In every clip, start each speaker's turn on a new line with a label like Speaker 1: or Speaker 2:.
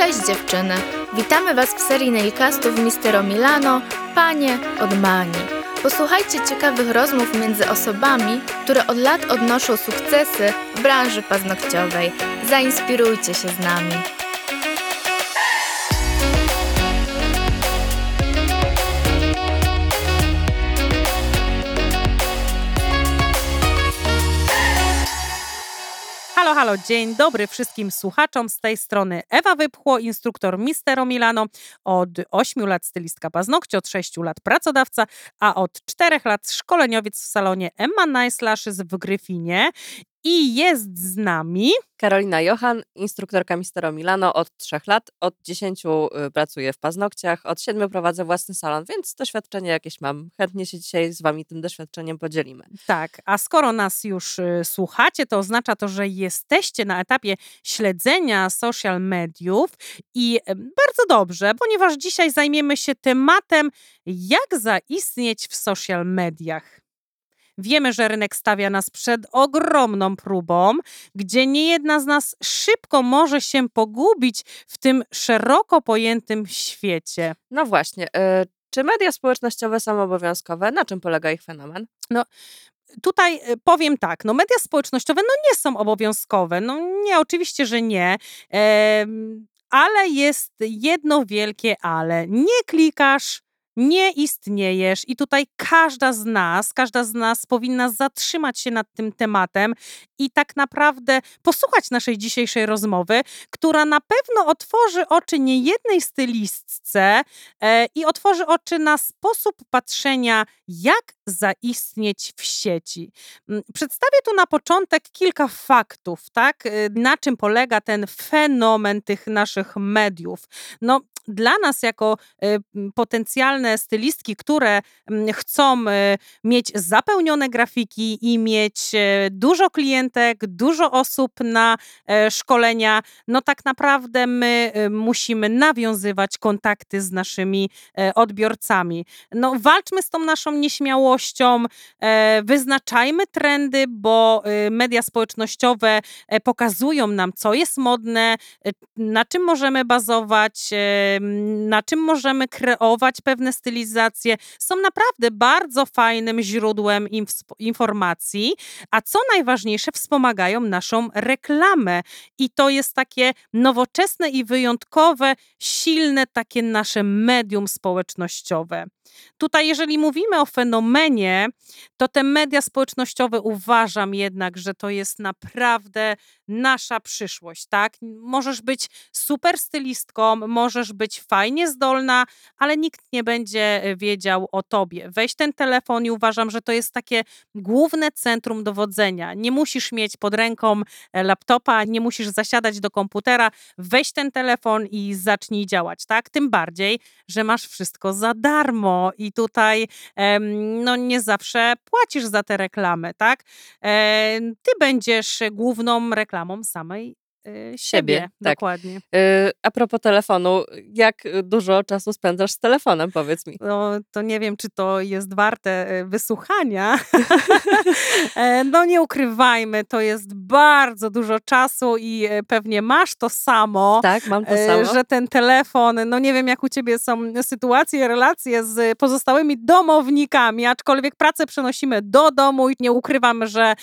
Speaker 1: Cześć dziewczyny! Witamy Was w serii Nailcastów Mistero Milano Panie od Mani. Posłuchajcie ciekawych rozmów między osobami, które od lat odnoszą sukcesy w branży paznokciowej. Zainspirujcie się z nami.
Speaker 2: Halo, halo, dzień dobry wszystkim słuchaczom. Z tej strony Ewa Wypchło, instruktor Mistero Milano. Od 8 lat stylistka paznokci, od 6 lat pracodawca, a od 4 lat szkoleniowiec w salonie Emma Nice Lashes w Gryfinie. I jest z nami
Speaker 3: Karolina Johan, instruktorka Mistero Milano od trzech lat. Od 10 y, pracuję w paznokciach, od 7 prowadzę własny salon, więc doświadczenie jakieś mam. Chętnie się dzisiaj z Wami tym doświadczeniem podzielimy.
Speaker 2: Tak, a skoro nas już y, słuchacie, to oznacza to, że jesteście na etapie śledzenia social mediów i y, bardzo dobrze, ponieważ dzisiaj zajmiemy się tematem, jak zaistnieć w social mediach. Wiemy, że rynek stawia nas przed ogromną próbą, gdzie niejedna z nas szybko może się pogubić w tym szeroko pojętym świecie.
Speaker 3: No właśnie, y, czy media społecznościowe są obowiązkowe? Na czym polega ich fenomen?
Speaker 2: Tutaj y, powiem tak, no media społecznościowe no nie są obowiązkowe, no nie, oczywiście, że nie, ale jest jedno wielkie ale. Nie klikasz, nie istniejesz i tutaj każda z nas, każda z nas powinna zatrzymać się nad tym tematem i tak naprawdę posłuchać naszej dzisiejszej rozmowy, która na pewno otworzy oczy niejednej stylistce e, i otworzy oczy na sposób patrzenia, jak zaistnieć w sieci. Mm, Przedstawię tu na początek kilka faktów, tak? Y, Na czym polega ten fenomen tych naszych mediów. No, dla nas, jako y, potencjalne stylistki, które chcą y, mieć zapełnione grafiki i mieć e, dużo klientek, dużo osób na e, szkolenia, no tak naprawdę my y, musimy nawiązywać kontakty z naszymi e, odbiorcami. No, walczmy z tą naszą nieśmiałością, wyznaczajmy trendy, bo media społecznościowe pokazują nam, co jest modne, na czym możemy bazować, na czym możemy kreować pewne stylizacje. Są naprawdę bardzo fajnym źródłem inf- informacji, a co najważniejsze, wspomagają naszą reklamę. I to jest takie nowoczesne i wyjątkowe, silne takie nasze medium społecznościowe. Tutaj, jeżeli mówimy o fenomenie, to te media społecznościowe uważam jednak, że to jest naprawdę nasza przyszłość, tak? Możesz być super stylistką, możesz być fajnie zdolna, ale nikt nie będzie e, wiedział o tobie. Weź ten telefon i uważam, że to jest takie główne centrum dowodzenia. Nie musisz mieć pod ręką e, laptopa, nie musisz zasiadać do komputera. Weź ten telefon i zacznij działać, tak? Tym bardziej, że masz wszystko za darmo i tutaj no nie zawsze płacisz za te reklamy, tak? E, ty będziesz główną reklamą samej siebie.
Speaker 3: Siebie, tak.
Speaker 2: Dokładnie.
Speaker 3: Y, A propos telefonu, jak dużo czasu spędzasz z telefonem, powiedz mi?
Speaker 2: No, to nie wiem, czy to jest warte e, wysłuchania. E, no nie ukrywajmy, to jest bardzo dużo czasu i e, pewnie masz to samo.
Speaker 3: Tak, mam to
Speaker 2: e,
Speaker 3: samo.
Speaker 2: Że ten telefon, no nie wiem jak u ciebie są sytuacje, relacje z pozostałymi domownikami, aczkolwiek pracę przenosimy do domu i nie ukrywam, że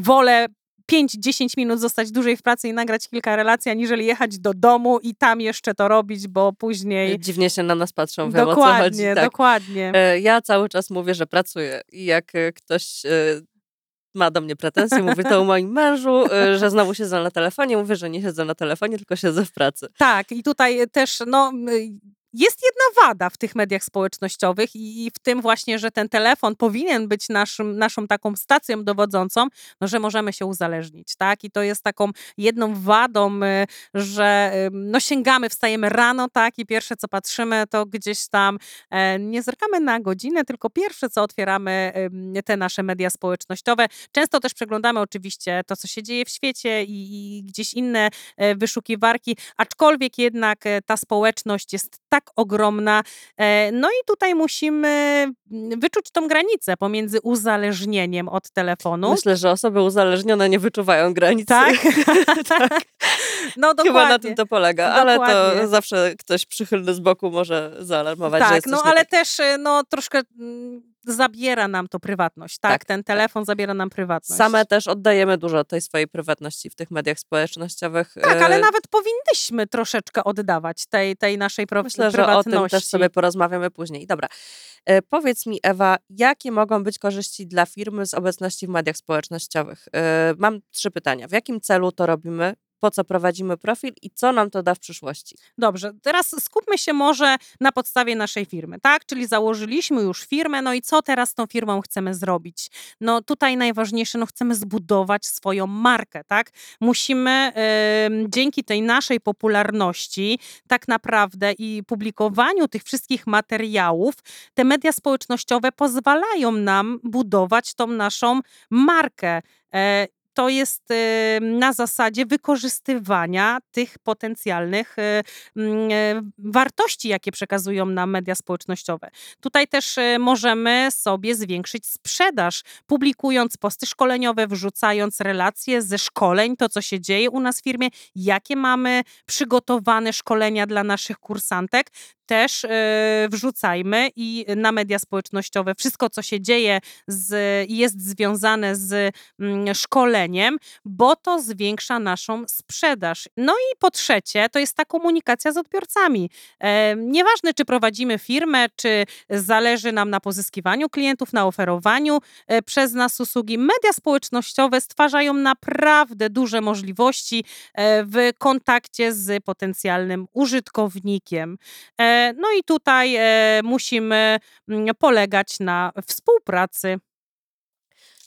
Speaker 2: wolę 5-10 minut zostać dłużej w pracy i nagrać kilka relacji, aniżeli jechać do domu i tam jeszcze to robić, bo później...
Speaker 3: Dziwnie się na nas patrzą, wiem o co chodzi.
Speaker 2: Dokładnie,
Speaker 3: Tak.
Speaker 2: dokładnie.
Speaker 3: E, Ja cały czas mówię, że pracuję i jak e, ktoś e, ma do mnie pretensje, mówi to o moim mężu, że znowu siedzę na telefonie, mówię, że nie siedzę na telefonie, tylko siedzę w pracy.
Speaker 2: Tak, i tutaj też, no. Jest jedna wada w tych mediach społecznościowych i, w tym właśnie, że ten telefon powinien być naszym, naszą taką stacją dowodzącą, no, że możemy się uzależnić, tak? I to jest taką jedną wadą, y, że no, sięgamy, wstajemy rano, tak? I pierwsze co patrzymy, to gdzieś tam e, nie zerkamy na godzinę, tylko pierwsze co otwieramy te nasze media społecznościowe. Często też przeglądamy oczywiście to, co się dzieje w świecie i, i gdzieś inne e, wyszukiwarki, aczkolwiek jednak e, ta społeczność jest tak ogromna. E, No i tutaj musimy mm, wyczuć tą granicę pomiędzy uzależnieniem od telefonu.
Speaker 3: Myślę, że osoby uzależnione nie wyczuwają granicy.
Speaker 2: tak? tak. No dokładnie.
Speaker 3: Chyba na tym to polega, ale to
Speaker 2: Dokładnie.
Speaker 3: zawsze ktoś przychylny z boku może zaalarmować, że
Speaker 2: Tak,
Speaker 3: jest
Speaker 2: no ale
Speaker 3: tak.
Speaker 2: też y, no, troszkę mm, zabiera nam to prywatność, tak?
Speaker 3: Tak,
Speaker 2: Ten telefon zabiera nam prywatność.
Speaker 3: Same też oddajemy dużo tej swojej prywatności w tych mediach społecznościowych.
Speaker 2: Tak, ale
Speaker 3: E,
Speaker 2: nawet powinnyśmy troszeczkę oddawać tej, tej naszej pro-
Speaker 3: Myślę, że o
Speaker 2: prywatności.
Speaker 3: tym też sobie porozmawiamy później. Dobra. E, powiedz mi, Ewa, jakie mogą być korzyści dla firmy z obecności w mediach społecznościowych? E, mam trzy pytania. W jakim celu to robimy? Po co prowadzimy profil i co nam to da w przyszłości?
Speaker 2: Dobrze, teraz skupmy się może na podstawie naszej firmy, tak? Czyli założyliśmy już firmę, no i co teraz z tą firmą chcemy zrobić? No tutaj najważniejsze, no chcemy zbudować swoją markę, tak? Musimy em, dzięki tej naszej popularności tak naprawdę i publikowaniu tych wszystkich materiałów, te media społecznościowe pozwalają nam budować tą naszą markę. To jest e, na zasadzie wykorzystywania tych potencjalnych e, mm, e, wartości, jakie przekazują nam media społecznościowe. Tutaj też e, możemy sobie zwiększyć sprzedaż, publikując posty szkoleniowe, wrzucając relacje ze szkoleń, to co się dzieje u nas w firmie, jakie mamy przygotowane szkolenia dla naszych kursantek. Też e, wrzucajmy i na media społecznościowe wszystko, co się dzieje, z, jest związane z mm, szkoleniem, bo to zwiększa naszą sprzedaż. No i po trzecie, to jest ta komunikacja z odbiorcami. E, nieważne, czy prowadzimy firmę, czy zależy nam na pozyskiwaniu klientów, na oferowaniu e, przez nas usługi. Media społecznościowe stwarzają naprawdę duże możliwości e, w kontakcie z potencjalnym użytkownikiem. E, No i tutaj e, musimy mm, polegać na współpracy.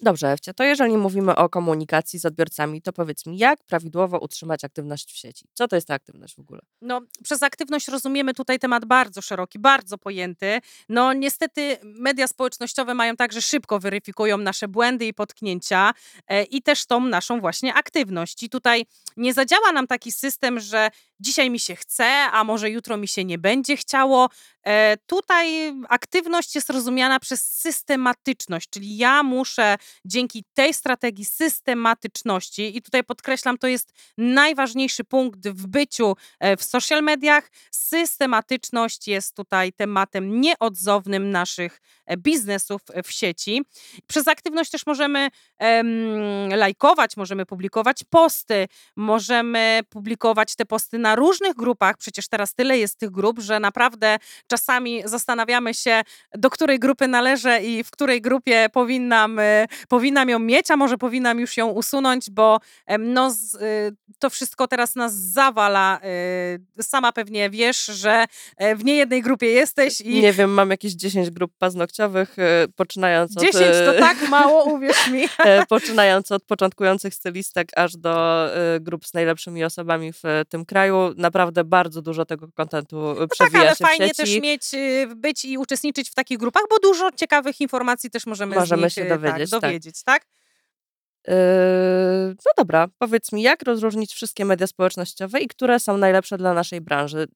Speaker 3: Dobrze, Ewcia, to jeżeli mówimy o komunikacji z odbiorcami, to powiedz mi, jak prawidłowo utrzymać aktywność w sieci? Co to jest ta aktywność w ogóle?
Speaker 2: No, przez aktywność rozumiemy tutaj temat bardzo szeroki, bardzo pojęty. No, niestety media społecznościowe mają tak, że szybko weryfikują nasze błędy i potknięcia e, i też tą naszą właśnie aktywność. I tutaj nie zadziała nam taki system, że dzisiaj mi się chce, a może jutro mi się nie będzie chciało. E, tutaj aktywność jest rozumiana przez systematyczność, czyli ja muszę dzięki tej strategii systematyczności, i tutaj podkreślam, to jest najważniejszy punkt w byciu e, w social mediach. Systematyczność jest tutaj tematem nieodzownym naszych e, biznesów w sieci. Przez aktywność też możemy em, lajkować, możemy publikować posty, możemy publikować te posty na różnych grupach. Przecież teraz tyle jest tych grup, że naprawdę czasami zastanawiamy się, do której grupy należę i w której grupie powinnam, e, powinnam ją mieć, a może powinnam już ją usunąć, bo no, y, to wszystko teraz nas zawala. y, Sama pewnie wiesz, że e, w niejednej grupie jesteś i
Speaker 3: Nie wiem, mam jakieś 10 grup paznokciowych, poczynając od...
Speaker 2: 10 to tak mało, uwierz mi.
Speaker 3: e, poczynając od początkujących stylistek aż do grup z najlepszymi osobami w tym kraju. Naprawdę bardzo dużo tego kontentu e,
Speaker 2: No tak,
Speaker 3: przewija
Speaker 2: ale
Speaker 3: się w
Speaker 2: fajnie
Speaker 3: sieci.
Speaker 2: też mieć, y, być i uczestniczyć w takich grupach, bo dużo ciekawych informacji też możemy,
Speaker 3: Możemy
Speaker 2: nich
Speaker 3: się
Speaker 2: y,
Speaker 3: dowiedzieć,
Speaker 2: tak,
Speaker 3: tak.
Speaker 2: dowiedzieć, tak?
Speaker 3: Yy, No dobra, powiedz mi, jak rozróżnić wszystkie media społecznościowe i które są najlepsze dla naszej branży?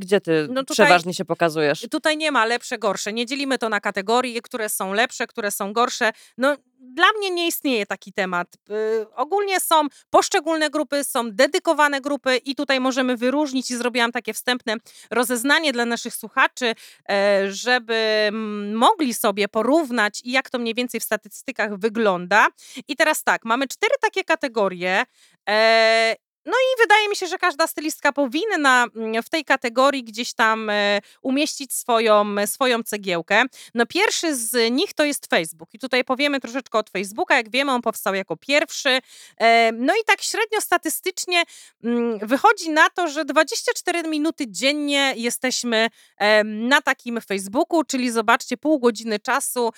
Speaker 3: Gdzie ty
Speaker 2: No tutaj-
Speaker 3: przeważnie się pokazujesz?
Speaker 2: Tutaj nie ma lepsze, gorsze. Nie dzielimy to na kategorie, które są lepsze, które są gorsze. No, dla mnie nie istnieje taki temat. Y, ogólnie są poszczególne grupy, są dedykowane grupy i tutaj możemy wyróżnić i zrobiłam takie wstępne rozeznanie dla naszych słuchaczy, e, żeby mm, mogli sobie porównać i jak to mniej więcej w statystykach wygląda. I teraz tak, mamy cztery takie kategorie. E, no i wydaje mi się, że każda stylistka powinna mm, w tej kategorii gdzieś tam e, umieścić swoją, swoją cegiełkę. No pierwszy z nich to jest Facebook i tutaj powiemy troszeczkę od Facebooka. Jak wiemy, on powstał jako pierwszy. E, No i tak średnio statystycznie mm, wychodzi na to, że 24 minuty dziennie jesteśmy e, na takim Facebooku, czyli zobaczcie, pół godziny czasu.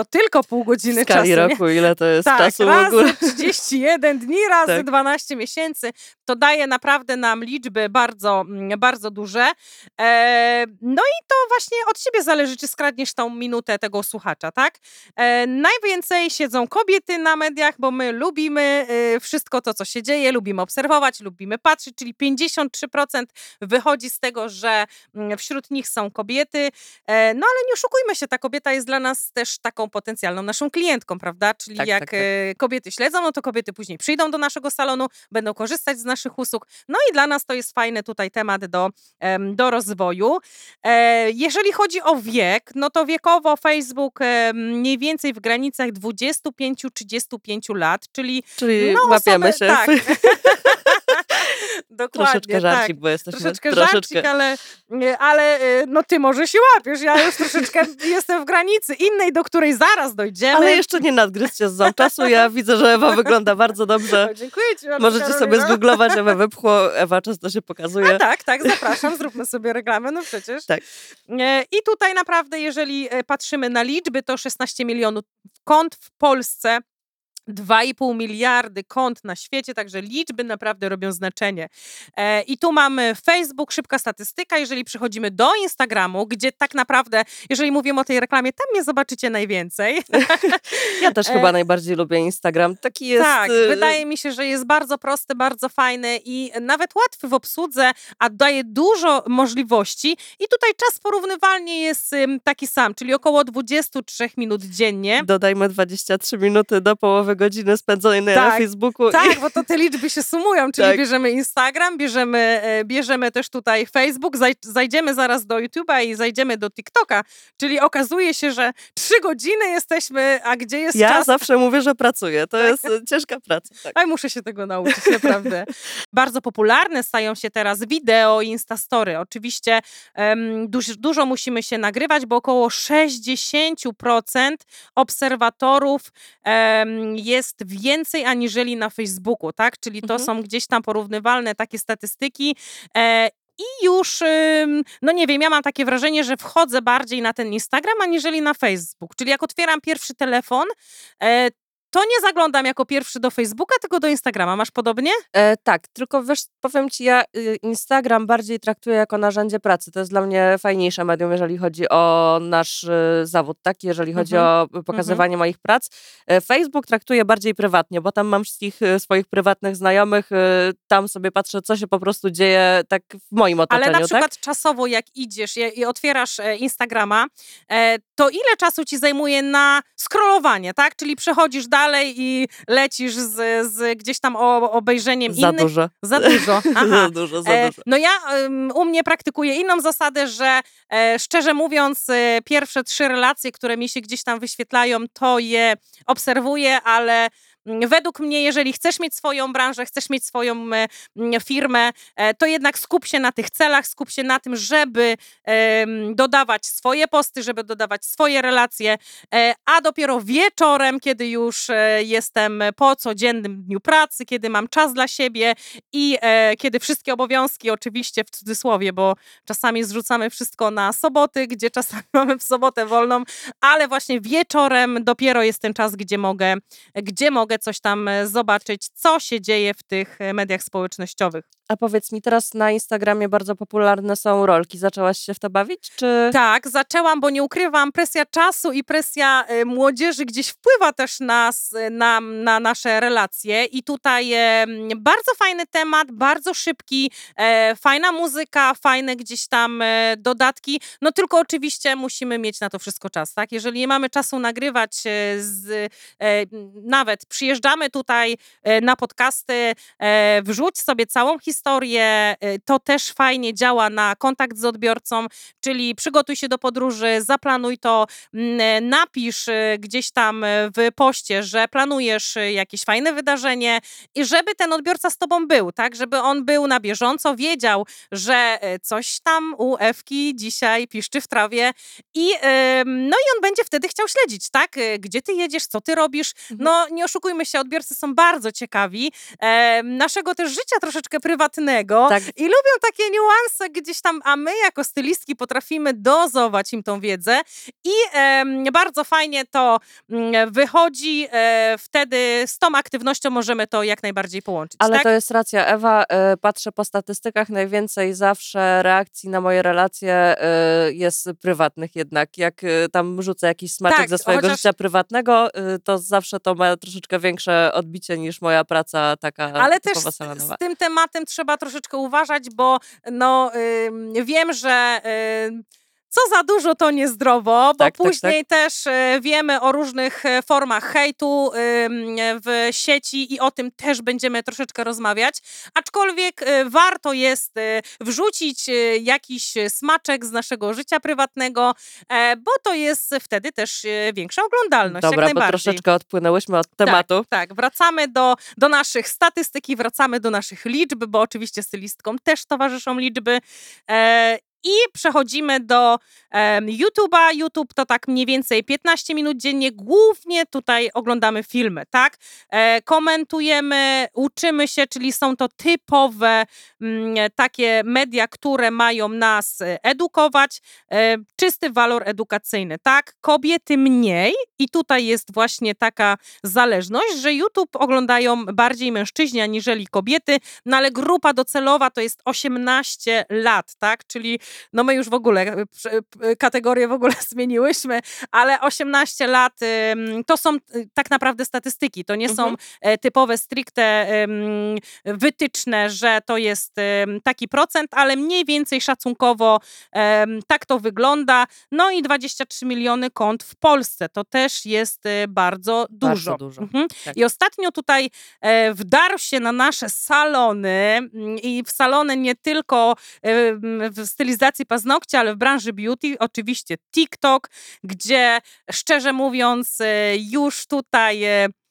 Speaker 2: E, To tylko pół
Speaker 3: W
Speaker 2: godziny
Speaker 3: skali
Speaker 2: czasu. nie?
Speaker 3: roku, ile to jest
Speaker 2: Tak,
Speaker 3: czasu w
Speaker 2: razy
Speaker 3: ogóle?
Speaker 2: 31 dni, razy
Speaker 3: Tak.
Speaker 2: 12 miesięcy. to daje naprawdę nam liczby bardzo, mm, bardzo duże. E, no i to właśnie od ciebie zależy, czy skradniesz tą minutę tego słuchacza, tak? E, najwięcej siedzą kobiety na mediach, bo my lubimy y, wszystko to, co się dzieje, lubimy obserwować, lubimy patrzeć, czyli 53% wychodzi z tego, że mm, wśród nich są kobiety. E, no ale nie oszukujmy się, ta kobieta jest dla nas też taką potencjalną naszą klientką, prawda? Czyli
Speaker 3: Tak,
Speaker 2: jak
Speaker 3: tak, tak.
Speaker 2: e, kobiety śledzą, no to kobiety później przyjdą do naszego salonu, będą korzystać z naszych usług. No i dla nas to jest fajny tutaj temat do, do rozwoju. E, jeżeli chodzi o wiek, no to wiekowo Facebook mniej więcej w granicach 25-35 lat, czyli
Speaker 3: Czyli
Speaker 2: no,
Speaker 3: łapiemy
Speaker 2: osoby,
Speaker 3: się.
Speaker 2: tak. Dokładnie,
Speaker 3: Troszeczkę żarcik,
Speaker 2: tak.
Speaker 3: bo jesteśmy
Speaker 2: Troszeczkę,
Speaker 3: troszeczkę.
Speaker 2: żarcik, ale, nie, ale y, no ty może się łapiesz. Ja już troszeczkę jestem w granicy innej, do której zaraz dojdziemy.
Speaker 3: Ale jeszcze nie nadgryzcie z czasu. Ja widzę, że Ewa wygląda bardzo dobrze.
Speaker 2: O, Dziękuję ci bardzo,
Speaker 3: Możecie sobie
Speaker 2: Karolina.
Speaker 3: zgooglować Ewę Wypchło. Ewa często się pokazuje.
Speaker 2: A tak, tak, zapraszam, zróbmy sobie reklamę, no przecież.
Speaker 3: Tak.
Speaker 2: E, I tutaj naprawdę, jeżeli e, patrzymy na liczby, to 16 milionów kont w Polsce. 2,5 miliardy kont na świecie, także liczby naprawdę robią znaczenie. E, I tu mamy Facebook, szybka statystyka. Jeżeli przechodzimy do Instagramu, gdzie tak naprawdę, jeżeli mówimy o tej reklamie, tam mnie zobaczycie najwięcej.
Speaker 3: Ja też
Speaker 2: E,
Speaker 3: chyba najbardziej lubię Instagram. Taki jest.
Speaker 2: tak,
Speaker 3: y,
Speaker 2: wydaje mi się, że jest bardzo prosty, bardzo fajny i nawet łatwy w obsłudze, a daje dużo możliwości. I tutaj czas porównywalnie jest taki sam, czyli około 23 minut dziennie.
Speaker 3: Dodajmy 23 minuty do połowy godziny spędzonej na
Speaker 2: Tak,
Speaker 3: Facebooku.
Speaker 2: Tak, bo to te liczby się sumują, czyli
Speaker 3: Tak.
Speaker 2: bierzemy Instagram, bierzemy, e, bierzemy też tutaj Facebook, zaj, zajdziemy zaraz do YouTube'a i zajdziemy do TikToka, czyli okazuje się, że trzy godziny jesteśmy, a gdzie jest
Speaker 3: ja
Speaker 2: czas?
Speaker 3: zawsze mówię, że pracuję. To jest y, ciężka praca. Tak.
Speaker 2: Aj, muszę się tego nauczyć, naprawdę. Bardzo popularne stają się teraz wideo i instastory. Oczywiście duż, dużo musimy się nagrywać, bo około 60% obserwatorów em, jest więcej aniżeli na Facebooku, tak? Czyli to
Speaker 3: Mhm.
Speaker 2: są gdzieś tam porównywalne takie statystyki. E, i już, no nie wiem, ja mam takie wrażenie, że wchodzę bardziej na ten Instagram, aniżeli na Facebook. Czyli jak otwieram pierwszy telefon, e, to nie zaglądam jako pierwszy do Facebooka, tylko do Instagrama. Masz podobnie?
Speaker 3: E, tak, tylko wiesz, powiem ci, ja y, Instagram bardziej traktuję jako narzędzie pracy. To jest dla mnie fajniejsze medium, jeżeli chodzi o nasz y, zawód, tak? Jeżeli chodzi
Speaker 2: Mhm.
Speaker 3: o pokazywanie moich prac. E, Facebook traktuję bardziej prywatnie, bo tam mam wszystkich y, swoich prywatnych znajomych, y, tam sobie patrzę, co się po prostu dzieje tak w moim otoczeniu,
Speaker 2: Ale na
Speaker 3: tak?
Speaker 2: przykład czasowo, jak idziesz i, i otwierasz e, Instagrama, e, to ile czasu ci zajmuje na scrollowanie, tak? Czyli przechodzisz dalej i lecisz z, z gdzieś tam o, obejrzeniem
Speaker 3: Za
Speaker 2: innych.
Speaker 3: dużo.
Speaker 2: Za dużo.
Speaker 3: Za dużo, za
Speaker 2: E,
Speaker 3: dużo.
Speaker 2: No ja u mnie praktykuję inną zasadę, że e, szczerze mówiąc, e, pierwsze trzy relacje, które mi się gdzieś tam wyświetlają, to je obserwuję, ale według mnie, jeżeli chcesz mieć swoją branżę, chcesz mieć swoją e, mm, firmę, e, to jednak skup się na tych celach, skup się na tym, żeby dodawać swoje posty, żeby dodawać swoje relacje, e, a dopiero wieczorem, kiedy już jestem po codziennym dniu pracy, kiedy mam czas dla siebie i kiedy wszystkie obowiązki, oczywiście w cudzysłowie, bo czasami zrzucamy wszystko na soboty, gdzie czasami mamy w sobotę wolną, ale właśnie wieczorem dopiero jest ten czas, gdzie mogę, gdzie mogę coś tam e, zobaczyć, co się dzieje w tych e, mediach społecznościowych.
Speaker 3: A powiedz mi, teraz na Instagramie bardzo popularne są rolki. Zaczęłaś się w to bawić, czy...
Speaker 2: Tak, zaczęłam, bo nie ukrywam, presja czasu i presja e, młodzieży gdzieś wpływa też nas, e, na, na nasze relacje. I tutaj m, bardzo fajny temat, bardzo szybki, e, fajna muzyka, fajne gdzieś tam e, dodatki. No tylko oczywiście musimy mieć na to wszystko czas, tak? Jeżeli nie mamy czasu nagrywać e, z, nawet przyjeżdżamy tutaj na podcasty, wrzuć sobie całą historię, e, to też fajnie działa na kontakt z odbiorcą, czyli przygotuj się do podróży, zaplanuj to, napisz e, gdzieś tam e, w poście, że planujesz jakieś fajne wydarzenie i żeby ten odbiorca z tobą był, tak, żeby on był na bieżąco, wiedział, że coś tam u Ewki dzisiaj piszczy w trawie i no i on będzie wtedy chciał śledzić, tak, gdzie ty jedziesz, co ty robisz, no nie oszukujmy się, odbiorcy są bardzo ciekawi. E, naszego też życia troszeczkę prywatnego, prywatnego
Speaker 3: Tak.
Speaker 2: i lubią takie niuanse gdzieś tam, a my jako stylistki potrafimy dozować im tą wiedzę i em, bardzo fajnie to mm, wychodzi, e, wtedy z tą aktywnością możemy to jak najbardziej połączyć,
Speaker 3: Ale
Speaker 2: tak?
Speaker 3: to jest racja, Ewa. e, Patrzę po statystykach, najwięcej zawsze reakcji na moje relacje e, jest prywatnych jednak. Jak e, tam rzucę jakiś smaczek
Speaker 2: Tak,
Speaker 3: ze swojego
Speaker 2: chociaż-
Speaker 3: życia prywatnego, e, to zawsze to ma troszeczkę większe odbicie niż moja praca taka
Speaker 2: Ale też z, z tym tematem trzeba troszeczkę uważać, bo no, wiem, że co za dużo to niezdrowo, bo
Speaker 3: Tak, tak,
Speaker 2: później też y, wiemy o różnych e, formach hejtu w sieci i o tym też będziemy troszeczkę rozmawiać. Aczkolwiek y, warto jest wrzucić jakiś smaczek z naszego życia prywatnego, e, bo to jest wtedy też większa oglądalność.
Speaker 3: Dobra, bo troszeczkę odpłynęłyśmy od tematu.
Speaker 2: Tak, tak, wracamy do, do naszych statystyk i wracamy do naszych liczb, bo oczywiście stylistkom też towarzyszą liczby. I przechodzimy do em, YouTube'a. YouTube to tak mniej więcej 15 minut dziennie. Głównie tutaj oglądamy filmy, tak? E, komentujemy, uczymy się, czyli są to typowe mm, takie media, które mają nas e, edukować. E, czysty walor edukacyjny, tak? Kobiety mniej i tutaj jest właśnie taka zależność, że YouTube oglądają bardziej mężczyźni aniżeli kobiety, no ale grupa docelowa to jest 18 lat, tak? Czyli no my już w ogóle e, p- kategorie w ogóle zmieniłyśmy, ale 18 lat to są y, tak naprawdę statystyki, to nie są
Speaker 3: Mhm.
Speaker 2: e, typowe stricte wytyczne, że to jest taki procent, ale mniej więcej szacunkowo tak to wygląda. No i 23 miliony kont w Polsce, to też jest y, bardzo dużo.
Speaker 3: Bardzo dużo.
Speaker 2: Mhm.
Speaker 3: Tak.
Speaker 2: I ostatnio tutaj e, wdarł się na nasze salony mm, i w salony nie tylko e, w stylizacji paznokci, ale w branży beauty, oczywiście TikTok, gdzie szczerze mówiąc e, już tutaj no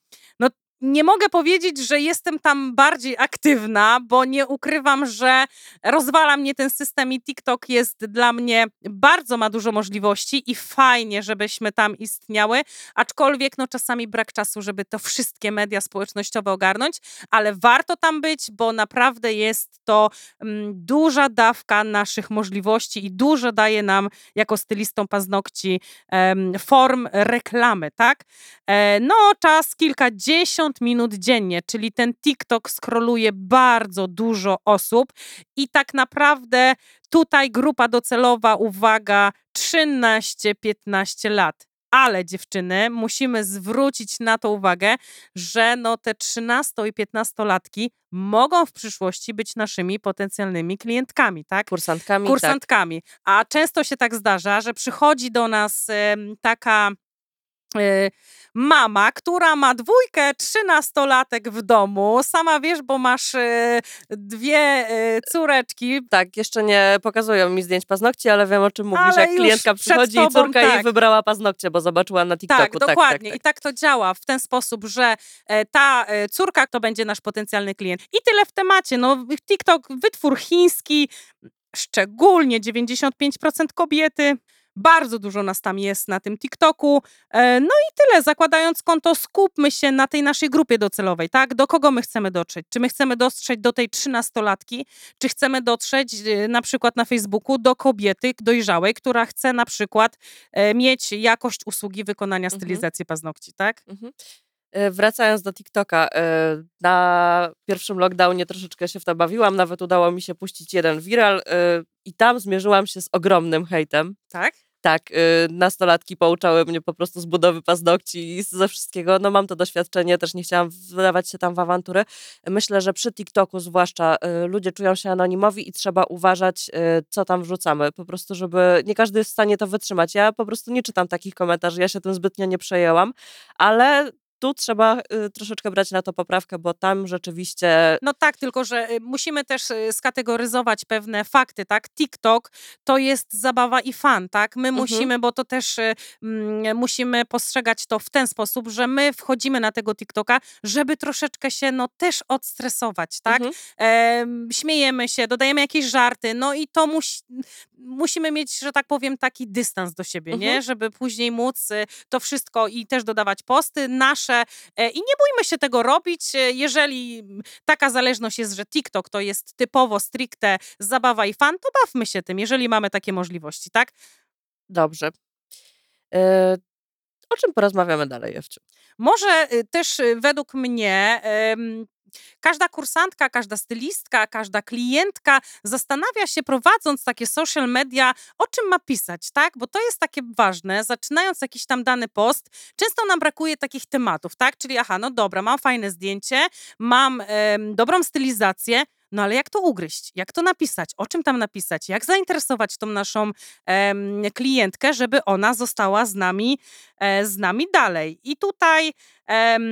Speaker 2: nie mogę powiedzieć, że jestem tam bardziej aktywna, bo nie ukrywam, że rozwala mnie ten system i TikTok jest dla mnie bardzo ma dużo możliwości i fajnie, żebyśmy tam istniały, aczkolwiek no czasami brak czasu, żeby to wszystkie media społecznościowe ogarnąć, ale warto tam być, bo naprawdę jest to mm, duża dawka naszych możliwości i dużo daje nam jako stylistom paznokci em, form reklamy, tak? E, no, czas kilkadziesiąt minut dziennie, czyli ten TikTok skroluje bardzo dużo osób i tak naprawdę tutaj grupa docelowa, uwaga, 13-15 lat. Ale dziewczyny, musimy zwrócić na to uwagę, że no te 13 i 15-latki mogą w przyszłości być naszymi potencjalnymi klientkami, tak?
Speaker 3: Kursantkami, tak.
Speaker 2: kursantkami. A często się tak zdarza, że przychodzi do nas em, taka mama, która ma dwójkę trzynastolatek w domu. Sama wiesz, bo masz e, dwie e, córeczki.
Speaker 3: Tak, jeszcze nie pokazują mi zdjęć paznokci, ale wiem o czym mówisz.
Speaker 2: Ale
Speaker 3: jak klientka przychodzi i
Speaker 2: tobą,
Speaker 3: córka jej
Speaker 2: tak.
Speaker 3: wybrała paznokcie, bo zobaczyła na TikToku.
Speaker 2: Tak,
Speaker 3: Tak,
Speaker 2: dokładnie.
Speaker 3: Tak,
Speaker 2: I tak to działa w ten sposób, że e, ta e, córka to będzie nasz potencjalny klient. I tyle w temacie. No, TikTok, wytwór chiński, szczególnie 95% kobiety. Bardzo dużo nas tam jest na tym TikToku. E, No i tyle. Zakładając konto, skupmy się na tej naszej grupie docelowej, tak? Do kogo my chcemy dotrzeć? Czy my chcemy dotrzeć do tej trzynastolatki, czy chcemy dotrzeć e, na przykład na Facebooku do kobiety dojrzałej, która chce na przykład e, mieć jakość usługi wykonania
Speaker 3: Mhm.
Speaker 2: stylizacji paznokci, tak?
Speaker 3: Mhm. Wracając do TikToka, na pierwszym lockdownie troszeczkę się w to bawiłam, nawet udało mi się puścić jeden viral i tam zmierzyłam się z ogromnym hejtem.
Speaker 2: Tak?
Speaker 3: Tak, y, nastolatki pouczały mnie po prostu z budowy paznokci i ze wszystkiego. No mam to doświadczenie, też nie chciałam wdawać się tam w awantury. Myślę, że przy TikToku zwłaszcza y, ludzie czują się anonimowi i trzeba uważać, y, co tam wrzucamy. Po prostu, żeby nie każdy jest w stanie to wytrzymać. Ja po prostu nie czytam takich komentarzy, ja się tym zbytnio nie przejęłam, ale tu trzeba y, troszeczkę brać na to poprawkę, bo tam rzeczywiście
Speaker 2: No tak, tylko że y, musimy też y, skategoryzować pewne fakty, tak? TikTok to jest zabawa i fan, tak? My musimy, bo to też y, mm, musimy postrzegać to w ten sposób, że my wchodzimy na tego TikToka, żeby troszeczkę się no też odstresować, tak?
Speaker 3: Mhm.
Speaker 2: Em, śmiejemy się, dodajemy jakieś żarty, no i to musi, musimy mieć, że tak powiem, taki dystans do siebie, nie?
Speaker 3: Mhm.
Speaker 2: Żeby później móc to wszystko i też dodawać posty. Nasz E, I nie bójmy się tego robić, e, jeżeli taka zależność jest, że TikTok to jest typowo stricte zabawa i fan, to bawmy się tym, jeżeli mamy takie możliwości, tak?
Speaker 3: Dobrze. E, o czym porozmawiamy dalej, Ewciu?
Speaker 2: Może y, też y, według mnie każda kursantka, każda stylistka, każda klientka zastanawia się, prowadząc takie social media, o czym ma pisać, tak? Bo to jest takie ważne. Zaczynając jakiś tam dany post, często nam brakuje takich tematów, tak? Czyli aha, no dobra, mam fajne zdjęcie, mam dobrą stylizację, no ale jak to ugryźć? Jak to napisać? O czym tam napisać? Jak zainteresować tą naszą em, klientkę, żeby ona została z nami, e, z nami dalej? I tutaj em,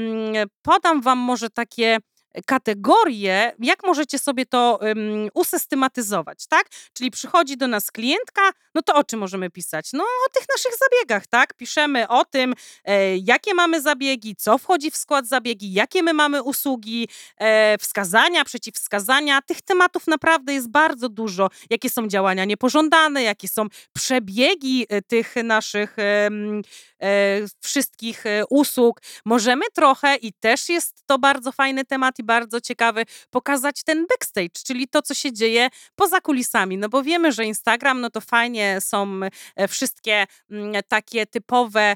Speaker 2: podam wam może takie kategorie, jak możecie sobie to um, usystematyzować, tak? Czyli przychodzi do nas klientka, no to o czym możemy pisać? No o tych naszych zabiegach, tak? Piszemy o tym, e, jakie mamy zabiegi, co wchodzi w skład zabiegi, jakie my mamy usługi, e, wskazania, przeciwwskazania. Tych tematów naprawdę jest bardzo dużo. Jakie są działania niepożądane, jakie są przebiegi e, tych naszych e, wszystkich e, usług. Możemy trochę i też jest to bardzo fajny temat i bardzo ciekawy, pokazać ten backstage, czyli to, co się dzieje poza kulisami. No bo wiemy, że Instagram, no to fajnie są e, wszystkie mm, takie typowe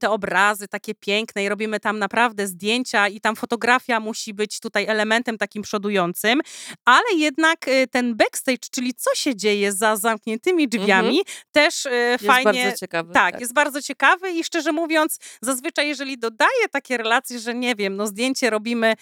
Speaker 2: te obrazy, takie piękne i robimy tam naprawdę zdjęcia i tam fotografia musi być tutaj elementem takim przodującym, ale jednak e, ten backstage, czyli co się dzieje za zamkniętymi drzwiami, mhm. też e,
Speaker 3: jest
Speaker 2: fajnie.
Speaker 3: Bardzo ciekawy,
Speaker 2: tak, tak, jest bardzo ciekawy i szczerze mówiąc, zazwyczaj jeżeli dodaję takie relacje, że nie wiem, no zdjęcie robimy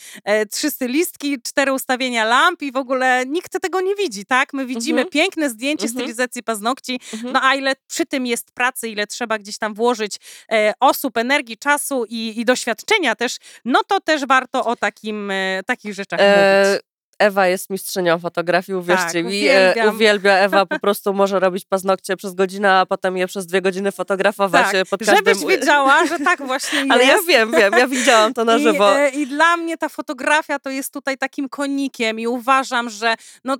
Speaker 2: trzy stylistki, cztery ustawienia lamp i w ogóle nikt tego nie widzi, tak? My widzimy mhm. piękne zdjęcie mhm. stylizacji paznokci, mhm. no a ile przy tym jest pracy, ile trzeba gdzieś tam włożyć e, osób, energii, czasu i, i, doświadczenia też, no to też warto o takim, e, takich rzeczach e, mówić.
Speaker 3: Ewa jest mistrzynią fotografii, uwierzcie tak, mi. E, uwielbiam. Uwielbia Ewa, po prostu może robić paznokcie przez godzinę, a potem je przez dwie godziny fotografować
Speaker 2: tak,
Speaker 3: e, pod
Speaker 2: każdym... Żebyś wiedziała, że tak właśnie jest.
Speaker 3: Ale ja wiem, wiem, ja widziałam to na żywo.
Speaker 2: I, I dla mnie ta fotografia to jest tutaj takim konikiem i uważam, że no,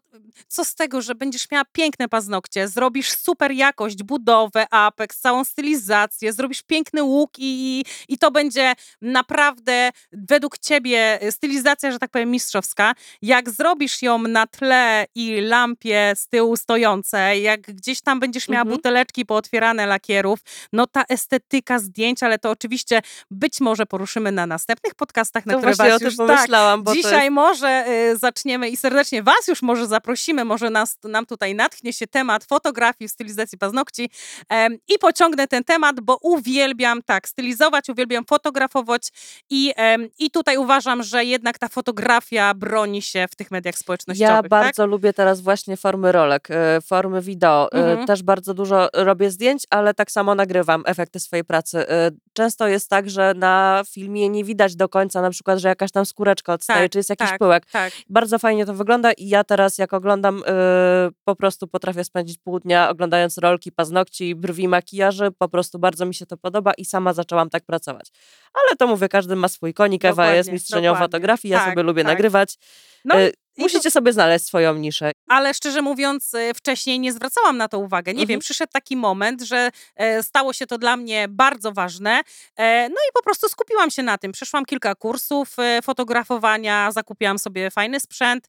Speaker 2: co z tego, że będziesz miała piękne paznokcie, zrobisz super jakość, budowę, apex, całą stylizację, zrobisz piękny łuk i, i, i to będzie naprawdę według ciebie stylizacja, że tak powiem, mistrzowska. Jak jak zrobisz ją na tle i lampie z tyłu stojącej, jak gdzieś tam będziesz miała mhm. buteleczki pootwierane lakierów, no ta estetyka zdjęć, ale to oczywiście być może poruszymy na następnych podcastach, na
Speaker 3: to
Speaker 2: które
Speaker 3: was
Speaker 2: o tym
Speaker 3: już pomyślałam,
Speaker 2: tak, dzisiaj jest... może y, zaczniemy i serdecznie was już może zaprosimy, może nas, nam tutaj natchnie się temat fotografii, stylizacji paznokci i pociągnę ten temat, bo uwielbiam tak stylizować, uwielbiam fotografować i, i tutaj uważam, że jednak ta fotografia broni się w w tych mediach społecznościowych.
Speaker 3: Ja tak? bardzo tak? lubię teraz właśnie formy rolek, e, formy wideo. E, mhm. Też bardzo dużo robię zdjęć, ale tak samo nagrywam efekty swojej pracy. E, często jest tak, że na filmie nie widać do końca na przykład, że jakaś tam skóreczka odstaje, tak, czy jest jakiś
Speaker 2: tak,
Speaker 3: pyłek.
Speaker 2: Tak.
Speaker 3: Bardzo fajnie to wygląda i ja teraz jak oglądam, po prostu potrafię spędzić pół dnia oglądając rolki, paznokci, brwi, makijaży. Po prostu bardzo mi się to podoba i sama zaczęłam tak pracować. Ale to mówię, każdy ma swój konik. Ewa jest mistrzynią dokładnie. fotografii, ja tak, sobie lubię nagrywać. No, Musicie sobie znaleźć swoją niszę.
Speaker 2: Ale szczerze mówiąc, e, wcześniej nie zwracałam na to uwagę. Nie mhm. wiem, przyszedł taki moment, że e, stało się to dla mnie bardzo ważne. E, no i po prostu skupiłam się na tym. Przeszłam kilka kursów fotografowania, zakupiłam sobie fajny sprzęt,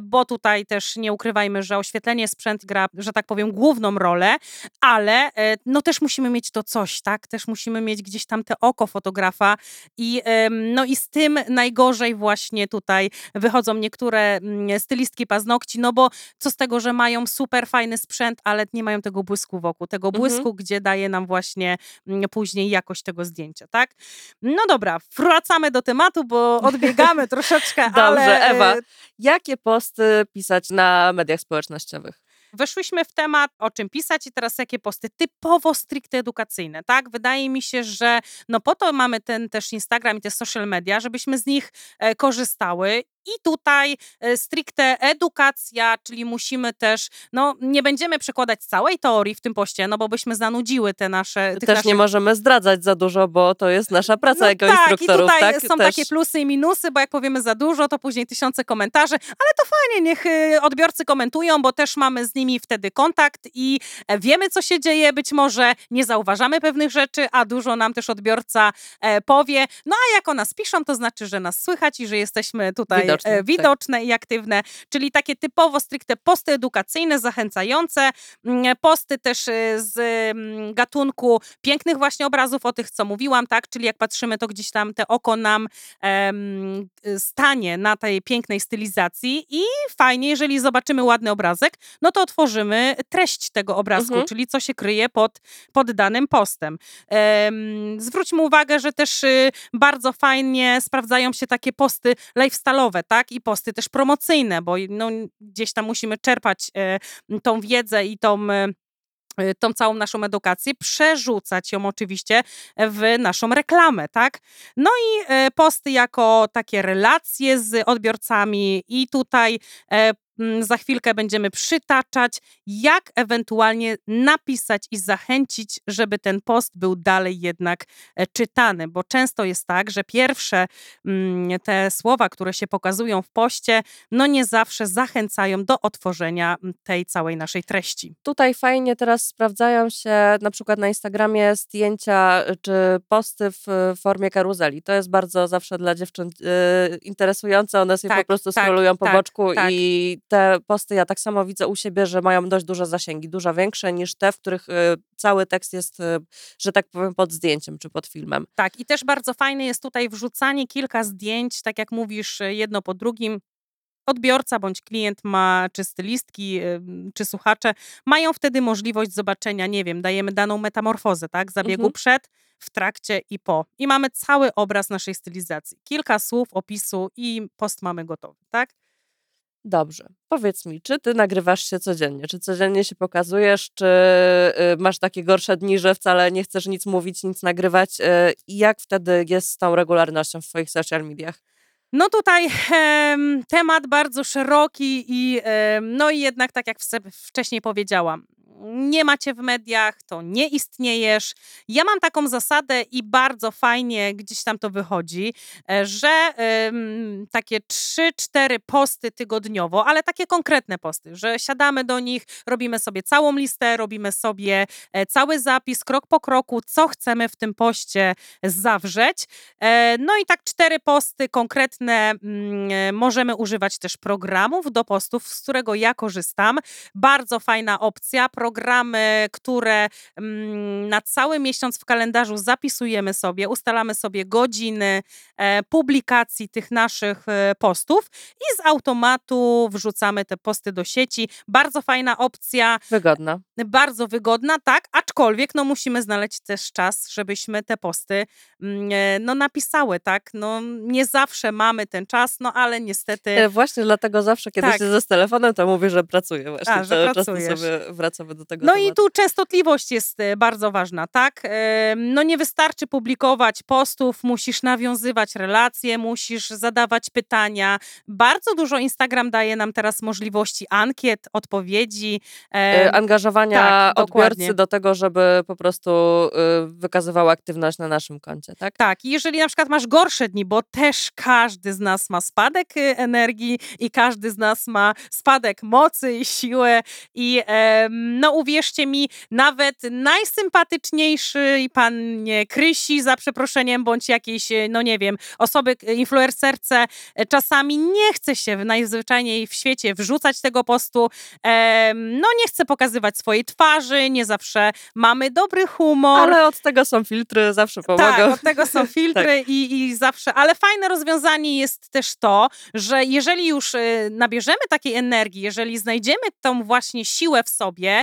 Speaker 2: bo tutaj też nie ukrywajmy, że oświetlenie sprzęt gra, że tak powiem, główną rolę, ale no też musimy mieć to coś, tak? Też musimy mieć gdzieś tam te oko fotografa i no i z tym najgorzej właśnie tutaj wychodzą niektóre Mm, stylistki paznokci, no bo co z tego, że mają super fajny sprzęt, ale nie mają tego błysku wokół, tego mhm. błysku, mhm. gdzie daje nam właśnie mm, później jakość tego zdjęcia, tak? No dobra, wracamy do tematu, bo odbiegamy troszeczkę,
Speaker 3: Dobrze,
Speaker 2: ale...
Speaker 3: Ewa, jakie posty pisać na mediach społecznościowych?
Speaker 2: Weszłyśmy w temat, o czym pisać i teraz jakie posty typowo stricte edukacyjne, tak? Wydaje mi się, że no po to mamy ten też Instagram i te social media, żebyśmy z nich e, korzystały i tutaj e, stricte edukacja, czyli musimy też, no nie będziemy przekładać całej teorii w tym poście, no bo byśmy zanudziły te nasze...
Speaker 3: Też naszych... nie możemy zdradzać za dużo, bo to jest nasza praca no jako
Speaker 2: tak,
Speaker 3: instruktorów.
Speaker 2: I tutaj
Speaker 3: tak,
Speaker 2: są też... takie plusy i minusy, bo jak powiemy za dużo, to później tysiące komentarzy, ale to fajnie, niech y, odbiorcy komentują, bo też mamy z nimi wtedy kontakt i e, wiemy, co się dzieje. Być może nie zauważamy pewnych rzeczy, a dużo nam też odbiorca e, powie. No a jak o nas piszą, to znaczy, że nas słychać i że jesteśmy tutaj
Speaker 3: Widoczne,
Speaker 2: e,
Speaker 3: tak.
Speaker 2: widoczne i aktywne. Czyli takie typowo stricte posty edukacyjne, zachęcające. Mm, Posty też e, z mm, gatunku pięknych właśnie obrazów, o tych, co mówiłam, tak? Czyli jak patrzymy, to gdzieś tam te oko nam em, stanie na tej pięknej stylizacji i fajnie, jeżeli zobaczymy ładny obrazek, no to otworzymy treść tego obrazku,
Speaker 3: Mhm.
Speaker 2: czyli co się kryje pod, pod danym postem. Em, zwróćmy uwagę, że też y, bardzo fajnie sprawdzają się takie posty lifestyle'owe, tak? I posty też promocyjne, bo no, gdzieś tam musimy czerpać e, tą wiedzę i tą e, y, tą całą naszą edukację, przerzucać ją oczywiście w naszą reklamę, tak? No i e, posty jako takie relacje z odbiorcami i tutaj e, za chwilkę będziemy przytaczać, jak ewentualnie napisać i zachęcić, żeby ten post był dalej jednak e, czytany, bo często jest tak, że pierwsze mm, te słowa, które się pokazują w poście, no nie zawsze zachęcają do otworzenia mm, tej całej naszej treści.
Speaker 3: Tutaj fajnie teraz sprawdzają się na przykład na Instagramie zdjęcia y, czy posty w y, formie karuzeli. To jest bardzo zawsze dla dziewczyn interesujące. One sobie po
Speaker 2: Tak,
Speaker 3: prostu
Speaker 2: tak,
Speaker 3: scrollują po
Speaker 2: tak,
Speaker 3: boczku
Speaker 2: tak.
Speaker 3: i te posty ja tak samo widzę u siebie, że mają dość duże zasięgi, dużo większe niż te, w których y, cały tekst jest, y, że tak powiem, pod zdjęciem czy pod filmem.
Speaker 2: Tak, i też bardzo fajne jest tutaj wrzucanie kilka zdjęć, tak jak mówisz, e, jedno po drugim. Odbiorca bądź klient ma, czy stylistki, czy słuchacze, mają wtedy możliwość zobaczenia, nie wiem, dajemy daną metamorfozę, tak? Zabiegu
Speaker 3: Mhm.
Speaker 2: przed, w trakcie i po. I mamy cały obraz naszej stylizacji. Kilka słów, opisu i post mamy gotowy, tak?
Speaker 3: Dobrze. Powiedz mi, czy ty nagrywasz się codziennie? Czy codziennie się pokazujesz? Czy y, masz takie gorsze dni, że wcale nie chcesz nic mówić, nic nagrywać? Y, I jak wtedy jest z tą regularnością w twoich social mediach?
Speaker 2: No tutaj em, temat bardzo szeroki i em, no i jednak tak jak wcześniej powiedziałam, nie macie w mediach, to nie istniejesz. Ja mam taką zasadę i bardzo fajnie gdzieś tam to wychodzi, e, że em, takie 3-4 posty tygodniowo, ale takie konkretne posty, że siadamy do nich, robimy sobie całą listę, robimy sobie e, cały zapis, krok po kroku, co chcemy w tym poście zawrzeć. E, No i tak cztery posty konkretne. mm, Możemy używać też programów do postów, z którego ja korzystam. Bardzo fajna opcja. Programy, które mm, na cały miesiąc w kalendarzu zapisujemy sobie, ustalamy sobie godziny e, publikacji tych naszych e, postów i z automatu wrzucamy te posty do sieci. Bardzo fajna opcja
Speaker 3: Wygodna.
Speaker 2: bardzo wygodna, tak, aczkolwiek no musimy znaleźć też czas, żebyśmy te posty mm, e, no napisały, tak, no nie zawsze mamy ten czas, no ale niestety
Speaker 3: Właśnie dlatego zawsze, kiedy
Speaker 2: Tak.
Speaker 3: siedzę z telefonem, to mówię, że pracuję właśnie.
Speaker 2: A, że pracujesz.
Speaker 3: sobie wracamy do tego
Speaker 2: No
Speaker 3: tematu.
Speaker 2: i tu częstotliwość jest e, bardzo ważna, tak? E, No nie wystarczy publikować postów, musisz nawiązywać relacje, musisz zadawać pytania. Bardzo dużo Instagram daje nam teraz możliwości ankiet, odpowiedzi.
Speaker 3: E, Angażowania
Speaker 2: tak, dokładnie.
Speaker 3: odbiorcy do tego, żeby po prostu y, wykazywał aktywność na naszym koncie, tak?
Speaker 2: Tak, i jeżeli na przykład masz gorsze dni, bo też każdy z nas ma spadek y, energii i każdy z nas ma spadek mocy i siły i em, no uwierzcie mi, nawet najsympatyczniejszy i pan nie Krysi za przeproszeniem, bądź jakiejś, no nie wiem, osoby, y, influencerce, y, czasami nie chce się w najzwyczajniej w świecie wrzucać tego postu, no nie chce pokazywać swojej twarzy, nie zawsze mamy dobry humor.
Speaker 3: Ale od tego są filtry, zawsze pomogą.
Speaker 2: Tak, od tego są filtry i, i zawsze, ale fajne rozwiązanie jest też to, że jeżeli już y, nabierzemy takiej energii, jeżeli znajdziemy tą właśnie siłę w sobie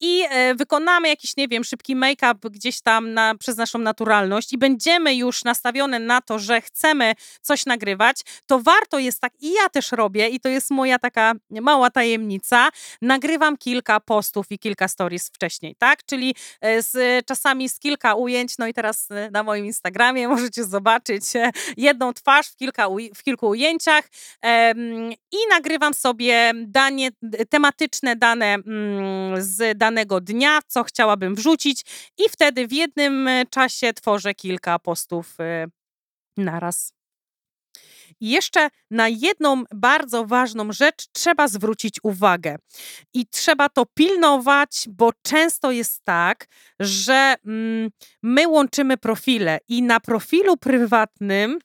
Speaker 2: i e, wykonamy jakiś, nie wiem, szybki make-up gdzieś tam na, przez naszą naturalność i będziemy już nastawione na to, że chcemy coś nagrywać, to warto jest tak, i ja też robię, i to jest moja taka mała tajemnica, nagrywam kilka postów i kilka stories wcześniej, tak? Czyli e, z, czasami z kilka ujęć, no i teraz e, na moim Instagramie możecie zobaczyć jedną twarz w, kilka, w kilku ujęciach i nagrywam sobie danie, tematyczne dane mm, z danego dnia, co chciałabym wrzucić i wtedy w jednym e, czasie tworzę kilka postów e, naraz. I jeszcze na jedną bardzo ważną rzecz trzeba zwrócić uwagę. I trzeba to pilnować, bo często jest tak, że mm, my łączymy profile i na profilu prywatnym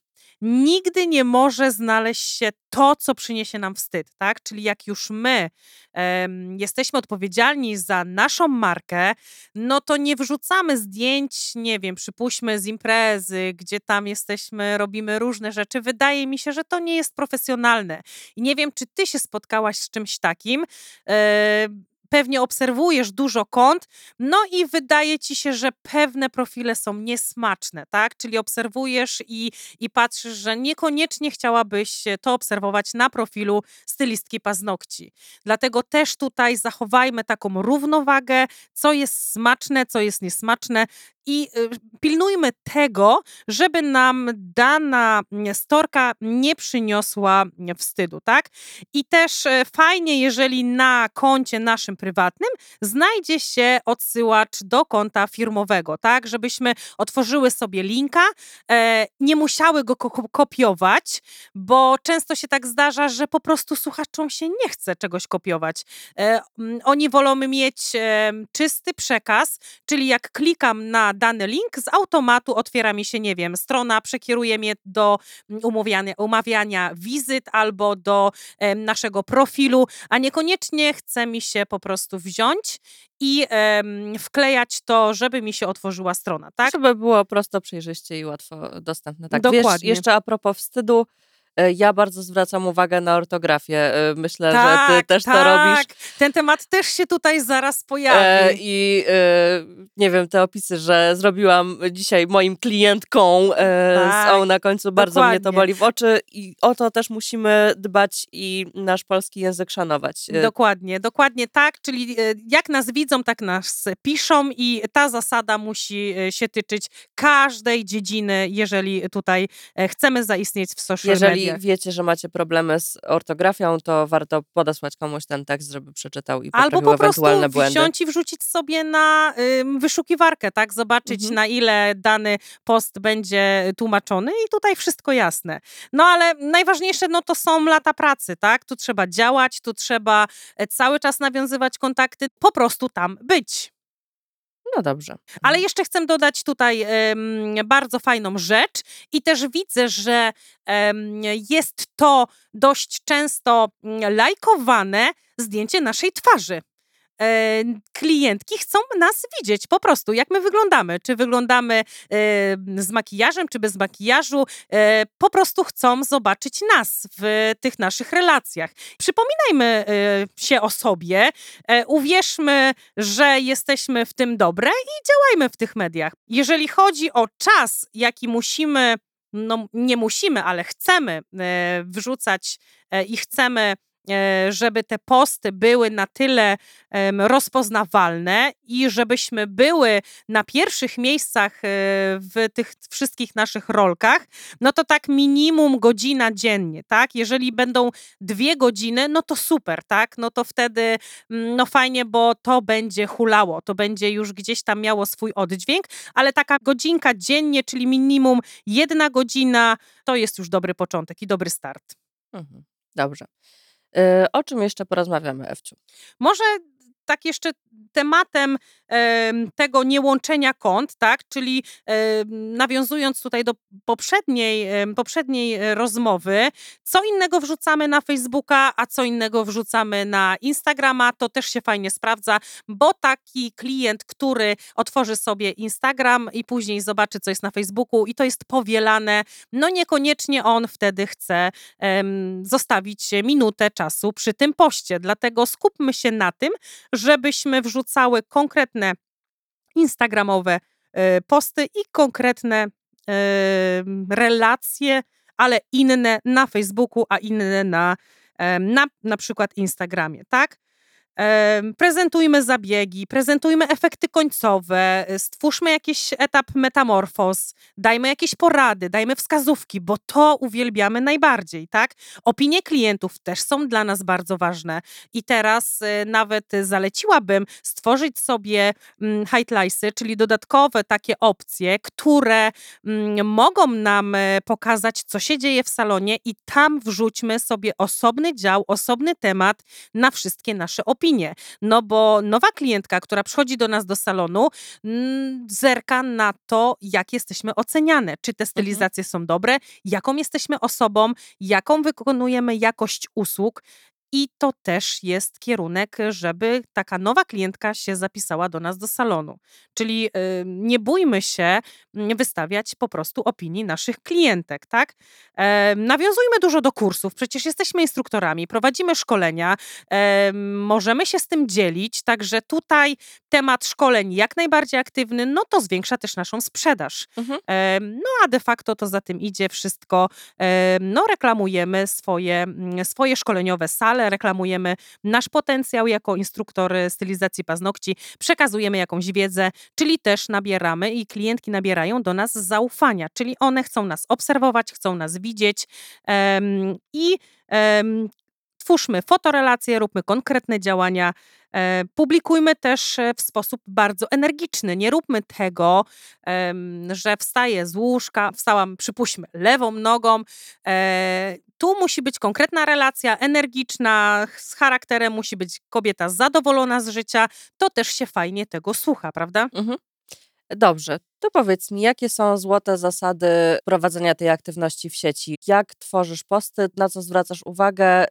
Speaker 2: nigdy nie może znaleźć się to, co przyniesie nam wstyd, tak? Czyli jak już my em, jesteśmy odpowiedzialni za naszą markę, no to nie wrzucamy zdjęć, nie wiem, przypuśćmy z imprezy, gdzie tam jesteśmy, robimy różne rzeczy. Wydaje mi się, że to nie jest profesjonalne. I nie wiem, czy ty się spotkałaś z czymś takim. E, pewnie obserwujesz dużo kont, no i wydaje ci się, że pewne profile są niesmaczne, tak? Czyli obserwujesz i, i patrzysz, że niekoniecznie chciałabyś to obserwować na profilu stylistki paznokci. Dlatego też tutaj zachowajmy taką równowagę, co jest smaczne, co jest niesmaczne i y, pilnujmy tego, żeby nam dana mm, storka nie przyniosła mm, wstydu, tak? I też e, fajnie, jeżeli na koncie naszym prywatnym znajdzie się odsyłacz do konta firmowego, tak? Żebyśmy otworzyły sobie linka, e, nie musiały go ko kopiować, bo często się tak zdarza, że po prostu słuchaczom się nie chce czegoś kopiować. E, oni wolą mieć czysty przekaz, czyli jak klikam na dany link, z automatu otwiera mi się, nie wiem, strona przekieruje mnie do umawiania, umawiania wizyt albo do e, naszego profilu, a niekoniecznie chce mi się po prostu wziąć i e, wklejać to, żeby mi się otworzyła strona, tak?
Speaker 3: Żeby było prosto, przejrzyście i łatwo dostępne. Tak,
Speaker 2: Dokładnie.
Speaker 3: Wiesz, jeszcze a propos wstydu, ja bardzo zwracam uwagę na ortografię. E, myślę,
Speaker 2: tak,
Speaker 3: że ty też
Speaker 2: tak.
Speaker 3: to robisz.
Speaker 2: Ten temat też się tutaj zaraz pojawi.
Speaker 3: E, I e, nie wiem, te opisy, że zrobiłam dzisiaj moim klientką e,
Speaker 2: Tak,
Speaker 3: z O na końcu, bardzo mnie to
Speaker 2: dokładnie.
Speaker 3: boli w oczy i o to też musimy dbać i nasz polski język szanować. E,
Speaker 2: Dokładnie, dokładnie tak, czyli e, jak nas widzą, tak nas piszą i ta zasada musi e, się tyczyć każdej dziedziny, jeżeli tutaj e, chcemy zaistnieć w social
Speaker 3: Jeżeli
Speaker 2: mediach.
Speaker 3: wiecie, że macie problemy z ortografią, to warto podesłać komuś ten tekst, żeby przeczytał i
Speaker 2: Albo
Speaker 3: poprawił
Speaker 2: po prostu
Speaker 3: błędy.
Speaker 2: wziąć i wrzucić sobie na ym, wyszukiwarkę, tak? Zobaczyć
Speaker 3: Mhm.
Speaker 2: na ile dany post będzie tłumaczony i tutaj wszystko jasne. No ale najważniejsze no to są lata pracy, tak? Tu trzeba działać, tu trzeba e, cały czas nawiązywać kontakty, po prostu tam być.
Speaker 3: No dobrze.
Speaker 2: Ale jeszcze chcę dodać tutaj em, bardzo fajną rzecz i też widzę, że em, jest to dość często mm, lajkowane zdjęcie naszej twarzy. E, klientki chcą nas widzieć po prostu, jak my wyglądamy. Czy wyglądamy e, z makijażem, czy bez makijażu. E, po prostu chcą zobaczyć nas w tych naszych relacjach. Przypominajmy się o sobie, uwierzmy, że jesteśmy w tym dobre i działajmy w tych mediach. Jeżeli chodzi o czas, jaki musimy, no nie musimy, ale chcemy wrzucać i chcemy żeby te posty były na tyle rozpoznawalne i żebyśmy były na pierwszych miejscach e, w tych wszystkich naszych rolkach, no to tak minimum godzina dziennie, tak? Jeżeli będą dwie godziny, no to super, tak? No to wtedy mm, no fajnie, bo to będzie hulało, to będzie już gdzieś tam miało swój oddźwięk, ale taka godzinka dziennie, czyli minimum jedna godzina, to jest już dobry początek i dobry start.
Speaker 3: Mhm. Dobrze. E, O czym jeszcze porozmawiamy, Ewciu?
Speaker 2: Może tak jeszcze tematem em, tego niełączenia kont, tak, czyli nawiązując tutaj do poprzedniej, poprzedniej e, rozmowy, co innego wrzucamy na Facebooka, a co innego wrzucamy na Instagrama, to też się fajnie sprawdza, bo taki klient, który otworzy sobie Instagram i później zobaczy, co jest na Facebooku i to jest powielane, no niekoniecznie on wtedy chce zostawić minutę czasu przy tym poście. Dlatego skupmy się na tym, żebyśmy wrzucały konkretne instagramowe e, posty i konkretne e, relacje, ale inne na Facebooku, a inne na, e, na, na przykład Instagramie, tak? Prezentujmy zabiegi, prezentujmy efekty końcowe, y, stwórzmy jakiś etap metamorfoz, dajmy jakieś porady, dajmy wskazówki, bo to uwielbiamy najbardziej, tak? Opinie klientów też są dla nas bardzo ważne i teraz y, nawet y, zaleciłabym stworzyć sobie mm, highlightsy, czyli dodatkowe takie opcje, które mm, mogą nam e, pokazać, co się dzieje w salonie i tam wrzućmy sobie osobny dział, osobny temat na wszystkie nasze opinie. No bo nowa klientka, która przychodzi do nas do salonu, mm, zerka na to, jak jesteśmy oceniane. Czy te stylizacje są dobre, jaką jesteśmy osobą, jaką wykonujemy jakość usług. I to też jest kierunek, żeby taka nowa klientka się zapisała do nas do salonu. Czyli y, nie bójmy się mm, wystawiać po prostu opinii naszych klientek, tak? Nawiązujmy dużo do kursów, przecież jesteśmy instruktorami, prowadzimy szkolenia, możemy się z tym dzielić, także tutaj temat szkoleń jak najbardziej aktywny, no to zwiększa też naszą sprzedaż.
Speaker 3: Mhm.
Speaker 2: No a de facto to za tym idzie wszystko, no reklamujemy swoje, mm, swoje szkoleniowe sale, reklamujemy nasz potencjał jako instruktor e, stylizacji paznokci, przekazujemy jakąś wiedzę, czyli też nabieramy i klientki nabierają do nas zaufania, czyli one chcą nas obserwować, chcą nas widzieć. Em, i em, twórzmy fotorelacje, róbmy konkretne działania, publikujmy też e, w sposób bardzo energiczny. Nie róbmy tego, że wstaję z łóżka, wstałam, przypuśćmy, lewą nogą. E, tu musi być konkretna relacja, energiczna, z charakterem, musi być kobieta zadowolona z życia. To też się fajnie tego słucha, prawda?
Speaker 3: Mhm. Dobrze, to powiedz mi, jakie są złote zasady prowadzenia tej aktywności w sieci? Jak tworzysz posty, na co zwracasz uwagę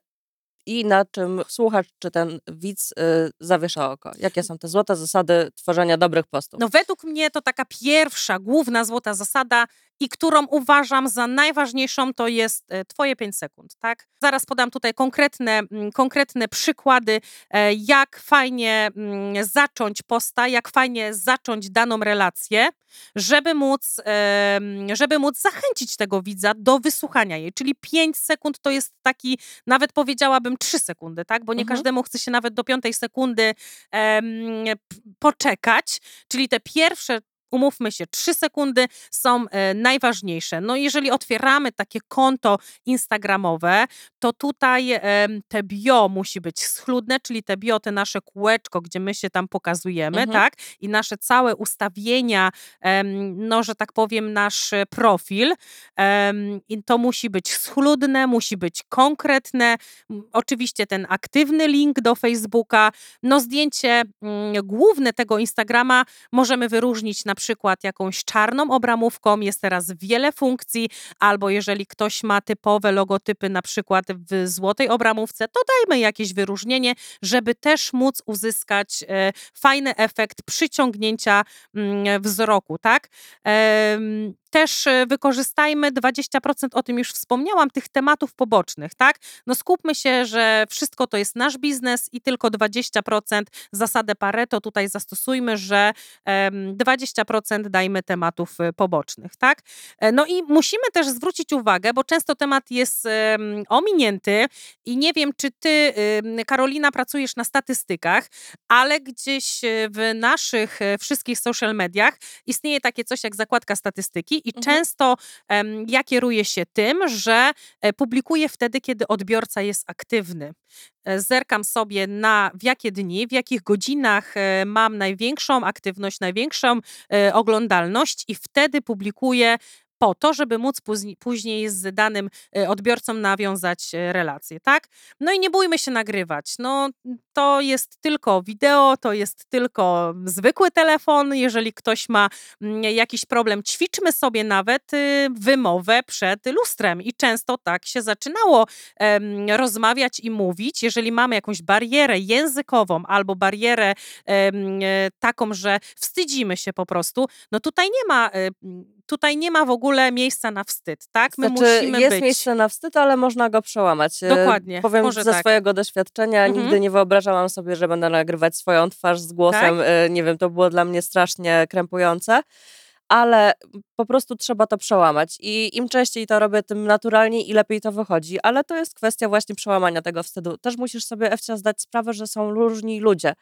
Speaker 3: i na czym słuchacz czy ten widz y, zawiesza oko? Jakie są te złote zasady tworzenia dobrych postów?
Speaker 2: No według mnie to taka pierwsza, główna złota zasada i którą uważam za najważniejszą, to jest e, twoje 5 sekund, tak? Zaraz podam tutaj konkretne, konkretne przykłady, e, jak fajnie mm, zacząć posta, jak fajnie zacząć daną relację, żeby móc, em, żeby móc zachęcić tego widza do wysłuchania jej. Czyli 5 sekund to jest taki, nawet powiedziałabym 3 sekundy, tak? Bo nie
Speaker 3: Mhm.
Speaker 2: każdemu chce się nawet do piątej sekundy em, p- poczekać. Czyli te pierwsze umówmy się, 3 sekundy są e, najważniejsze. No jeżeli otwieramy takie konto instagramowe, to tutaj em, te bio musi być schludne, czyli te bio, te nasze kółeczko, gdzie my się tam pokazujemy,
Speaker 3: Mhm.
Speaker 2: tak? I nasze całe ustawienia, no że tak powiem, nasz e, profil, i to musi być schludne, musi być konkretne. Oczywiście ten aktywny link do Facebooka, no zdjęcie mm, główne tego Instagrama możemy wyróżnić na przykład jakąś czarną obramówką, jest teraz wiele funkcji, albo jeżeli ktoś ma typowe logotypy na przykład w złotej obramówce, to dajmy jakieś wyróżnienie, żeby też móc uzyskać e, fajny efekt przyciągnięcia mm, wzroku, tak? Też e, wykorzystajmy 20%, o tym już wspomniałam, tych tematów pobocznych, tak? No skupmy się, że wszystko to jest nasz biznes i tylko 20% zasadę Pareto tutaj zastosujmy, że em, 20% dajmy tematów y, pobocznych, tak? E, No i musimy też zwrócić uwagę, bo często temat jest ominięty i nie wiem, czy ty, Karolina, pracujesz na statystykach, ale gdzieś e, w naszych e, wszystkich social mediach istnieje takie coś jak zakładka statystyki i
Speaker 3: Mhm.
Speaker 2: często em, ja kieruję się tym, że e, publikuję wtedy, kiedy odbiorca jest aktywny. E, Zerkam sobie na w jakie dni, w jakich godzinach e, mam największą aktywność, największą oglądalność i wtedy publikuję po to, żeby móc później- z danym odbiorcą nawiązać relację, tak? No i nie bójmy się nagrywać. No, to jest tylko wideo, to jest tylko zwykły telefon. Jeżeli ktoś ma mm, jakiś problem, ćwiczmy sobie nawet y, wymowę przed lustrem. I często tak się zaczynało rozmawiać i mówić. Jeżeli mamy jakąś barierę językową albo barierę e, taką, że wstydzimy się po prostu, no tutaj nie ma, e, tutaj nie ma w ogóle miejsca na wstyd, tak? My
Speaker 3: Znaczy,
Speaker 2: musimy
Speaker 3: jest
Speaker 2: być.
Speaker 3: miejsce na wstyd, ale można go przełamać. E,
Speaker 2: Dokładnie,
Speaker 3: Powiem
Speaker 2: może
Speaker 3: ze
Speaker 2: tak.
Speaker 3: swojego doświadczenia,
Speaker 2: Mhm.
Speaker 3: nigdy nie wyobrażałam sobie, że będę nagrywać swoją twarz z głosem.
Speaker 2: Tak?
Speaker 3: E, Nie wiem, to było dla mnie strasznie krępujące. ale po prostu trzeba to przełamać i im częściej to robię, tym naturalniej i lepiej to wychodzi, ale to jest kwestia właśnie przełamania tego wstydu. Też musisz sobie, Ewcia, zdać sprawę, że są różni ludzie.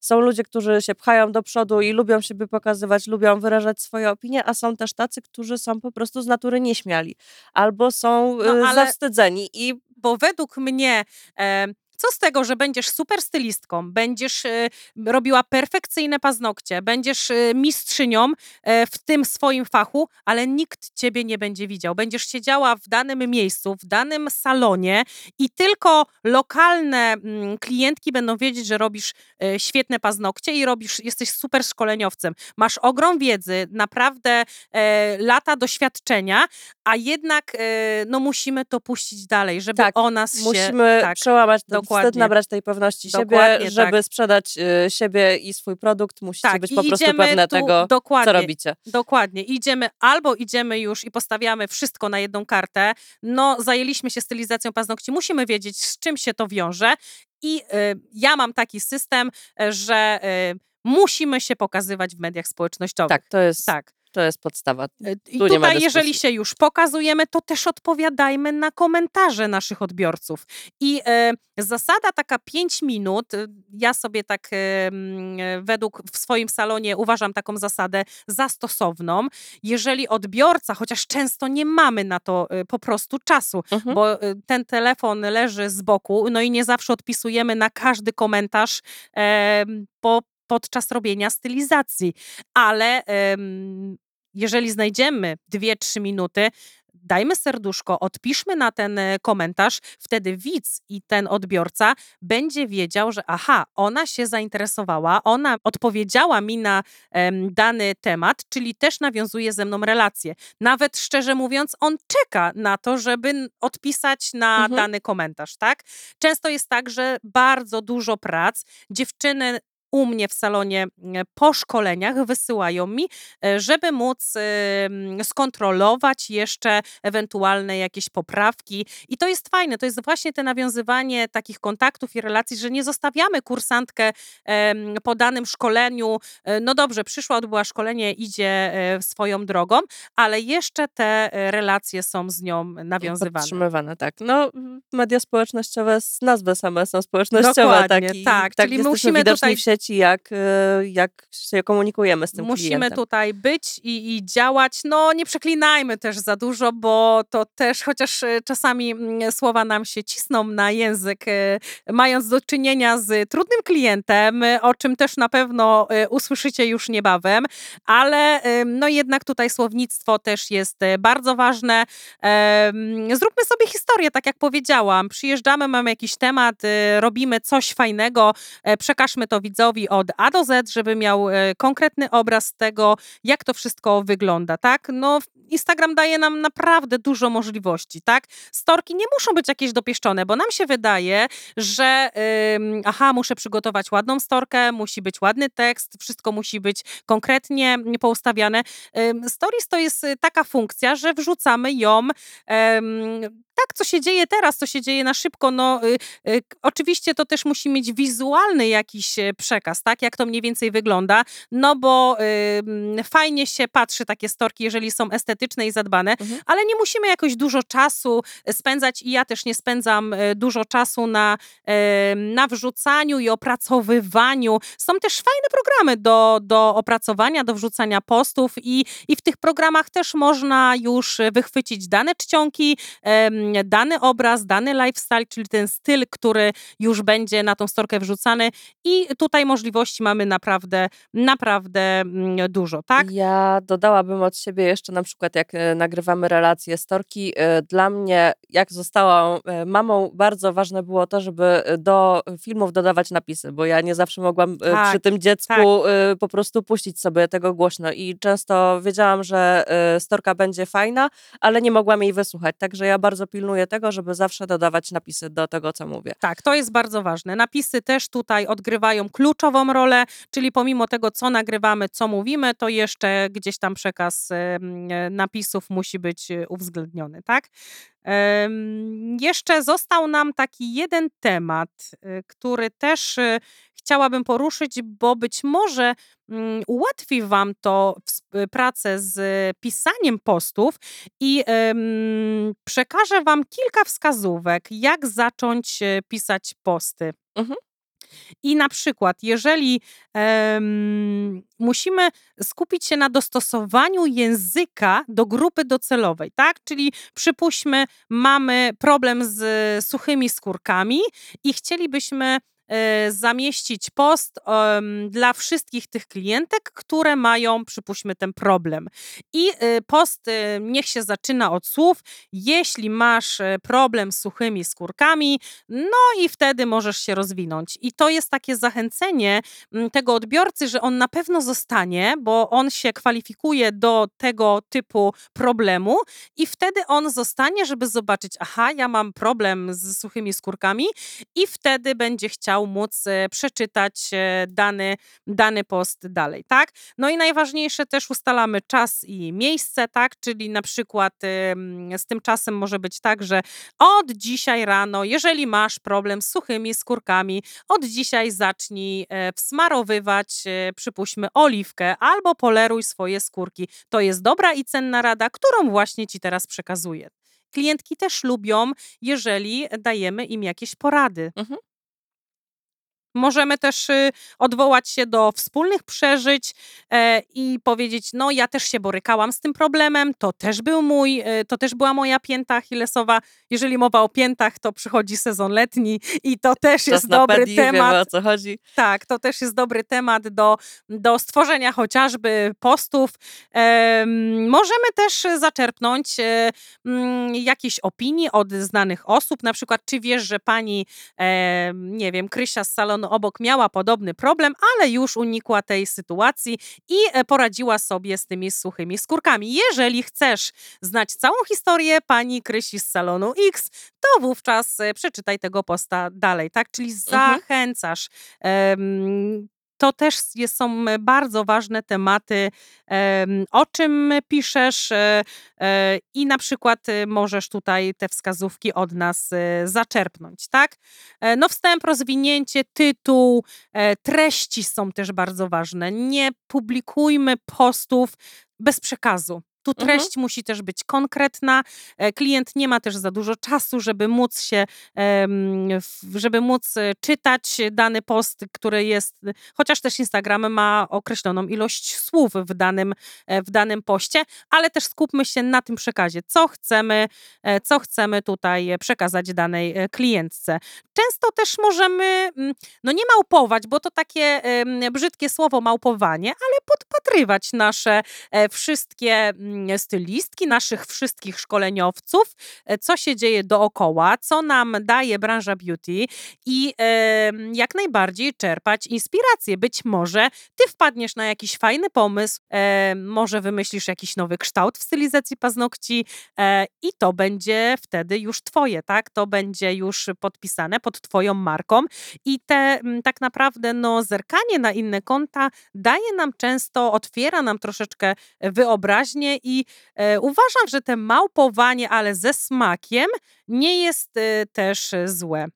Speaker 3: Są ludzie, którzy się pchają do przodu i lubią siebie pokazywać, lubią wyrażać swoje opinie, a są też tacy, którzy są po prostu z natury nieśmiali albo są
Speaker 2: No,
Speaker 3: no,
Speaker 2: ale-
Speaker 3: zawstydzeni i
Speaker 2: bo według mnie e, co z tego, że będziesz super stylistką, będziesz e, robiła perfekcyjne paznokcie, będziesz e, mistrzynią e, w tym swoim fachu, ale nikt ciebie nie będzie widział. Będziesz siedziała w danym miejscu, w danym salonie i tylko lokalne mm, klientki będą wiedzieć, że robisz e, świetne paznokcie i robisz, jesteś super szkoleniowcem. Masz ogrom wiedzy, naprawdę e, lata doświadczenia, a jednak no musimy to puścić dalej, żeby
Speaker 3: Tak,
Speaker 2: o nas się...
Speaker 3: musimy
Speaker 2: tak,
Speaker 3: przełamać ten
Speaker 2: dokładnie.
Speaker 3: wstyd, nabrać tej pewności
Speaker 2: Dokładnie
Speaker 3: siebie, żeby
Speaker 2: tak.
Speaker 3: sprzedać y, siebie i swój produkt, musicie
Speaker 2: tak,
Speaker 3: być po prostu pewne
Speaker 2: tu,
Speaker 3: tego, co robicie.
Speaker 2: Dokładnie. Idziemy albo idziemy już i postawiamy wszystko na jedną kartę. No, zajęliśmy się stylizacją paznokci, musimy wiedzieć, z czym się to wiąże. I y, ja mam taki system, że y, musimy się pokazywać w mediach społecznościowych.
Speaker 3: Tak, to jest,
Speaker 2: Tak.
Speaker 3: To jest podstawa.
Speaker 2: Y, I
Speaker 3: Tu nie ma
Speaker 2: tutaj, jeżeli się już pokazujemy, to też odpowiadajmy na komentarze naszych odbiorców. I e, zasada taka 5 minut, y, ja sobie tak e, e, według w swoim salonie uważam taką zasadę za stosowną. Jeżeli odbiorca, chociaż często nie mamy na to e, po prostu czasu,
Speaker 3: Mhm.
Speaker 2: bo e, ten telefon leży z boku, no i nie zawsze odpisujemy na każdy komentarz e, po, podczas robienia stylizacji. Ale em, jeżeli znajdziemy 2-3 minuty, dajmy serduszko, odpiszmy na ten e, komentarz, wtedy widz i ten odbiorca będzie wiedział, że aha, ona się zainteresowała, ona odpowiedziała mi na dany temat, czyli też nawiązuje ze mną relację. Nawet szczerze mówiąc, on czeka na to, żeby odpisać na
Speaker 3: Mhm.
Speaker 2: dany komentarz, tak? Często jest tak, że bardzo dużo prac dziewczyny u mnie w salonie e, po szkoleniach wysyłają mi, e, żeby móc skontrolować jeszcze ewentualne jakieś poprawki. I to jest fajne, to jest właśnie te nawiązywanie takich kontaktów i relacji, że nie zostawiamy kursantkę po danym szkoleniu. e, No dobrze, przyszła, odbyła szkolenie, idzie e, swoją drogą, ale jeszcze te relacje są z nią nawiązywane.
Speaker 3: Podtrzymywane, tak. No, media społecznościowe z nazwy same są społecznościowe.
Speaker 2: Dokładnie,
Speaker 3: tak, i
Speaker 2: tak,
Speaker 3: tak
Speaker 2: czyli
Speaker 3: jesteśmy
Speaker 2: musimy tutaj-
Speaker 3: w sieci, jak, y, jak się komunikujemy z tym
Speaker 2: Musimy
Speaker 3: klientem.
Speaker 2: tutaj być i, i działać. No, nie przeklinajmy też za dużo, bo to też, chociaż e, czasami mm, słowa nam się cisną na język, e, mając do czynienia z trudnym klientem, e, o czym też na pewno e, usłyszycie już niebawem, ale e, no jednak tutaj słownictwo też jest e, bardzo ważne. Zróbmy sobie historię, tak jak powiedziałam. Przyjeżdżamy, mamy jakiś temat, e, robimy coś fajnego, e, przekażmy to widzowi od A do Z, żeby miał e, konkretny obraz tego, jak to wszystko wygląda, tak? No, Instagram daje nam naprawdę dużo możliwości, tak? Storki nie muszą być jakieś dopieszczone, bo nam się wydaje, że ym, aha, muszę przygotować ładną storkę, musi być ładny tekst, wszystko musi być konkretnie poustawiane. Ym, Stories to jest y, taka funkcja, że wrzucamy ją em, tak, co się dzieje teraz, co się dzieje na szybko, no y, y, oczywiście to też musi mieć wizualny jakiś e, przekaz, tak, jak to mniej więcej wygląda, no bo ym, fajnie się patrzy takie storki, jeżeli są estetyczne i zadbane,
Speaker 3: Mhm.
Speaker 2: ale nie musimy jakoś dużo czasu e, spędzać i ja też nie spędzam e, dużo czasu na, na wrzucaniu i opracowywaniu. Są też fajne programy do, do opracowania, do wrzucania postów i, i w tych programach też można już wychwycić dane czcionki, em, dany obraz, dany lifestyle, czyli ten styl, który już będzie na tą storkę wrzucany i tutaj możliwości mamy naprawdę, naprawdę mm, dużo, tak?
Speaker 3: Ja dodałabym od siebie jeszcze na przykład, jak e, nagrywamy relacje storki. e, Dla mnie, jak zostałam e, mamą, bardzo ważne było to, żeby do filmów dodawać napisy, bo ja nie zawsze mogłam
Speaker 2: Tak,
Speaker 3: przy tym dziecku e, po prostu puścić sobie tego głośno i często wiedziałam, że storka będzie fajna, ale nie mogłam jej wysłuchać. Także ja bardzo pilnuję tego, żeby zawsze dodawać napisy do tego, co mówię.
Speaker 2: Tak, to jest bardzo ważne. Napisy też tutaj odgrywają kluczową rolę, czyli pomimo tego, co nagrywamy, co mówimy, to jeszcze gdzieś tam przekaz napisów musi być e, uwzględniony, tak? Jeszcze został nam taki jeden temat, e, który też e, chciałabym poruszyć, bo być może mm, ułatwi Wam to ws- pracę z pisaniem postów i przekażę Wam kilka wskazówek, jak zacząć e, pisać posty.
Speaker 3: Mhm.
Speaker 2: I na przykład, jeżeli em, musimy skupić się na dostosowaniu języka do grupy docelowej, tak? Czyli przypuśćmy, mamy problem z suchymi skórkami i chcielibyśmy zamieścić post dla wszystkich tych klientek, które mają, przypuśćmy, ten problem. I e, post e, niech się zaczyna od słów, jeśli masz problem z suchymi skórkami, no i wtedy możesz się rozwinąć. I to jest takie zachęcenie mm, tego odbiorcy, że on na pewno zostanie, bo on się kwalifikuje do tego typu problemu i wtedy on zostanie, żeby zobaczyć, aha, ja mam problem z suchymi skórkami i wtedy będzie chciał móc e, przeczytać e, dany, dany post dalej, tak? No i najważniejsze też ustalamy czas i miejsce, tak? Czyli na przykład z tym czasem może być tak, że od dzisiaj rano, jeżeli masz problem z suchymi skórkami, od dzisiaj zacznij e, wsmarowywać, przypuśćmy, oliwkę albo poleruj swoje skórki. To jest dobra i cenna rada, którą właśnie Ci teraz przekazuję. Klientki też lubią, jeżeli dajemy im jakieś porady.
Speaker 3: Mhm.
Speaker 2: Możemy też y, odwołać się do wspólnych przeżyć e, i powiedzieć, no ja też się borykałam z tym problemem, to też był mój, e, to też była moja pięta achillesowa. Jeżeli mowa o piętach, to przychodzi sezon letni i to też
Speaker 3: Czas
Speaker 2: jest dobry
Speaker 3: pedi, wiemy
Speaker 2: temat.
Speaker 3: o co chodzi.
Speaker 2: Tak, to też jest dobry temat do, do stworzenia chociażby postów. Em, możemy też zaczerpnąć e, mm, jakieś opinie od znanych osób, na przykład czy wiesz, że pani, nie wiem, Krysia z salonu obok miała podobny problem, ale już unikła tej sytuacji i e, poradziła sobie z tymi suchymi skórkami. Jeżeli chcesz znać całą historię pani Krysi z salonu X, to wówczas e, przeczytaj tego posta dalej, tak? Czyli
Speaker 3: Mhm.
Speaker 2: zachęcasz. To też jest, są bardzo ważne tematy, em, o czym piszesz e, e, i na przykład e, możesz tutaj te wskazówki od nas e, zaczerpnąć, tak? E, No wstęp, rozwinięcie, tytuł, treści są też bardzo ważne. Nie publikujmy postów bez przekazu. Tu
Speaker 3: Mhm.
Speaker 2: treść musi też być konkretna. E, Klient nie ma też za dużo czasu, żeby móc się, żeby móc e, czytać dany post, który jest, chociaż też Instagram ma określoną ilość słów w danym, e, w danym poście, ale też skupmy się na tym przekazie, co chcemy, co chcemy tutaj przekazać danej klientce. Często też możemy, mm, no nie małpować, bo to takie brzydkie słowo małpowanie, ale podpatrywać nasze wszystkie mm, stylistki, naszych wszystkich szkoleniowców, e, co się dzieje dookoła, co nam daje branża beauty i jak najbardziej czerpać inspirację. Być może ty wpadniesz na jakiś fajny pomysł, e, może wymyślisz jakiś nowy kształt w stylizacji paznokci e, i to będzie wtedy już twoje, tak? To będzie już podpisane pod twoją marką i te mm, tak naprawdę no, zerkanie na inne konta daje nam często, otwiera nam troszeczkę wyobraźnię i e, uważam, że te małpowanie, ale ze smakiem nie jest e, też e, złe.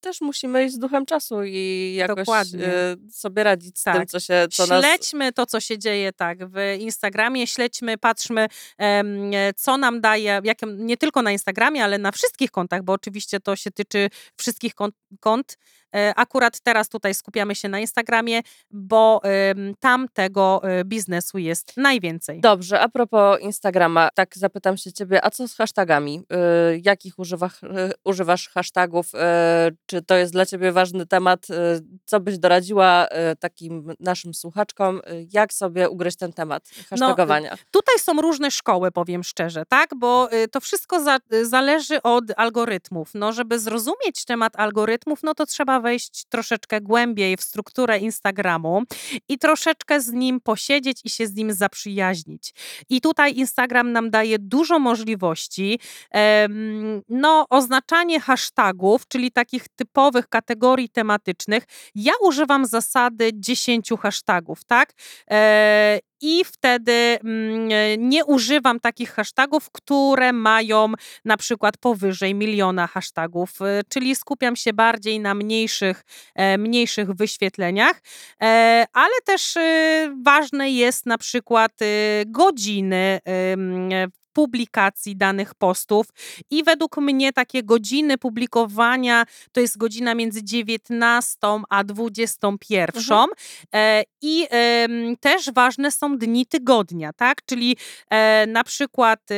Speaker 3: Też musimy iść z duchem czasu i jakoś
Speaker 2: Dokładnie.
Speaker 3: e, sobie radzić z tym,
Speaker 2: Tak.
Speaker 3: co się co nas...
Speaker 2: Śledźmy to, co się dzieje tak w Instagramie, śledźmy, patrzmy, em, e, co nam daje, jak, nie tylko na Instagramie, ale na wszystkich kontach, bo oczywiście to się tyczy wszystkich kont. kont. E, Akurat teraz tutaj skupiamy się na Instagramie, bo tam tego e, biznesu jest najwięcej.
Speaker 3: Dobrze, a propos Instagrama, tak zapytam się ciebie, a co z hashtagami? Y, jakich używasz, y, używasz hashtagów? Y, czy to jest dla ciebie ważny temat? Y, co byś doradziła y, takim naszym słuchaczkom? Y, jak sobie ugryźć ten temat hashtagowania?
Speaker 2: Tutaj są różne szkoły, powiem szczerze, tak? Bo y, to wszystko za, y, zależy od algorytmów. No, żeby zrozumieć temat algorytmów, no to trzeba wejść troszeczkę głębiej w strukturę Instagramu i troszeczkę z nim posiedzieć i się z nim zaprzyjaźnić. I tutaj Instagram nam daje dużo możliwości. No, oznaczanie hashtagów, czyli takich typowych kategorii tematycznych. Ja używam zasady 10 hashtagów, tak? I wtedy mm, nie używam takich hashtagów, które mają na przykład powyżej miliona hashtagów, e, czyli skupiam się bardziej na mniejszych e, mniejszych wyświetleniach, e, ale też e, ważne jest na przykład e, godziny publikacji danych postów i według mnie takie godziny publikowania to jest godzina między 19 a 21. E, I też ważne są dni tygodnia, tak? Czyli e, na przykład e,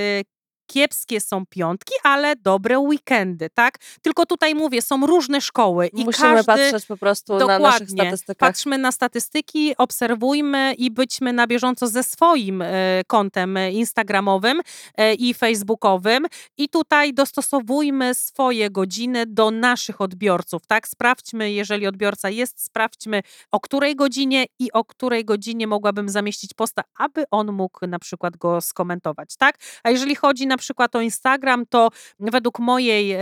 Speaker 2: kiepskie są piątki, ale dobre weekendy, tak? Tylko tutaj mówię, są różne szkoły i
Speaker 3: Musimy
Speaker 2: każdy...
Speaker 3: patrzeć po prostu na naszych
Speaker 2: Dokładnie.
Speaker 3: statystykach.
Speaker 2: Patrzmy na statystyki, obserwujmy i byćmy na bieżąco ze swoim e, kontem e, instagramowym e, i facebookowym i tutaj dostosowujmy swoje godziny do naszych odbiorców, tak? Sprawdźmy, jeżeli odbiorca jest, sprawdźmy o której godzinie i o której godzinie mogłabym zamieścić posta, aby on mógł na przykład go skomentować, tak? A jeżeli chodzi na przykład o Instagram, to według mojej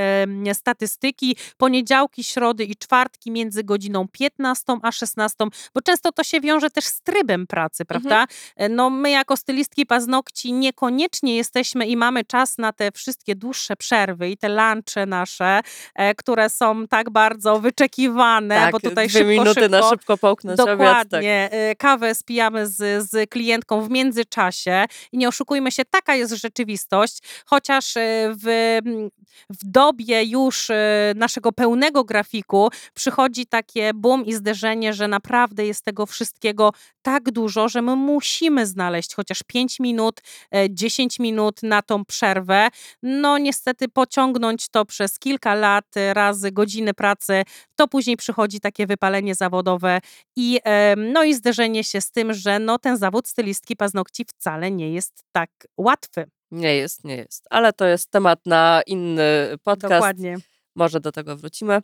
Speaker 2: statystyki poniedziałki, środy i czwartki między godziną 15 a 16, bo często to się wiąże też z trybem pracy, prawda? E, No my jako stylistki paznokci niekoniecznie jesteśmy i mamy czas na te wszystkie dłuższe przerwy i te lunche nasze, e, które są tak bardzo wyczekiwane,
Speaker 3: tak,
Speaker 2: bo tutaj
Speaker 3: dwie
Speaker 2: szybko,
Speaker 3: minuty
Speaker 2: szybko,
Speaker 3: na szybko połknąć obiad. Tak.
Speaker 2: Dokładnie. y, Kawę spijamy z, z klientką w międzyczasie i nie oszukujmy się, taka jest rzeczywistość, chociaż y, w, mm, w dobie już y, naszego pełnego grafiku przychodzi takie boom i zderzenie, że naprawdę jest tego wszystkiego tak dużo, że my musimy znaleźć chociaż 5 minut, e, 10 minut na tą przerwę. No niestety pociągnąć to przez kilka lat e, razy godziny pracy, to później przychodzi takie wypalenie zawodowe i, em, no i zderzenie się z tym, że no, ten zawód stylistki paznokci wcale nie jest tak łatwy.
Speaker 3: Nie jest, nie jest. Ale to jest temat na inny podcast.
Speaker 2: Dokładnie.
Speaker 3: Może do tego wrócimy.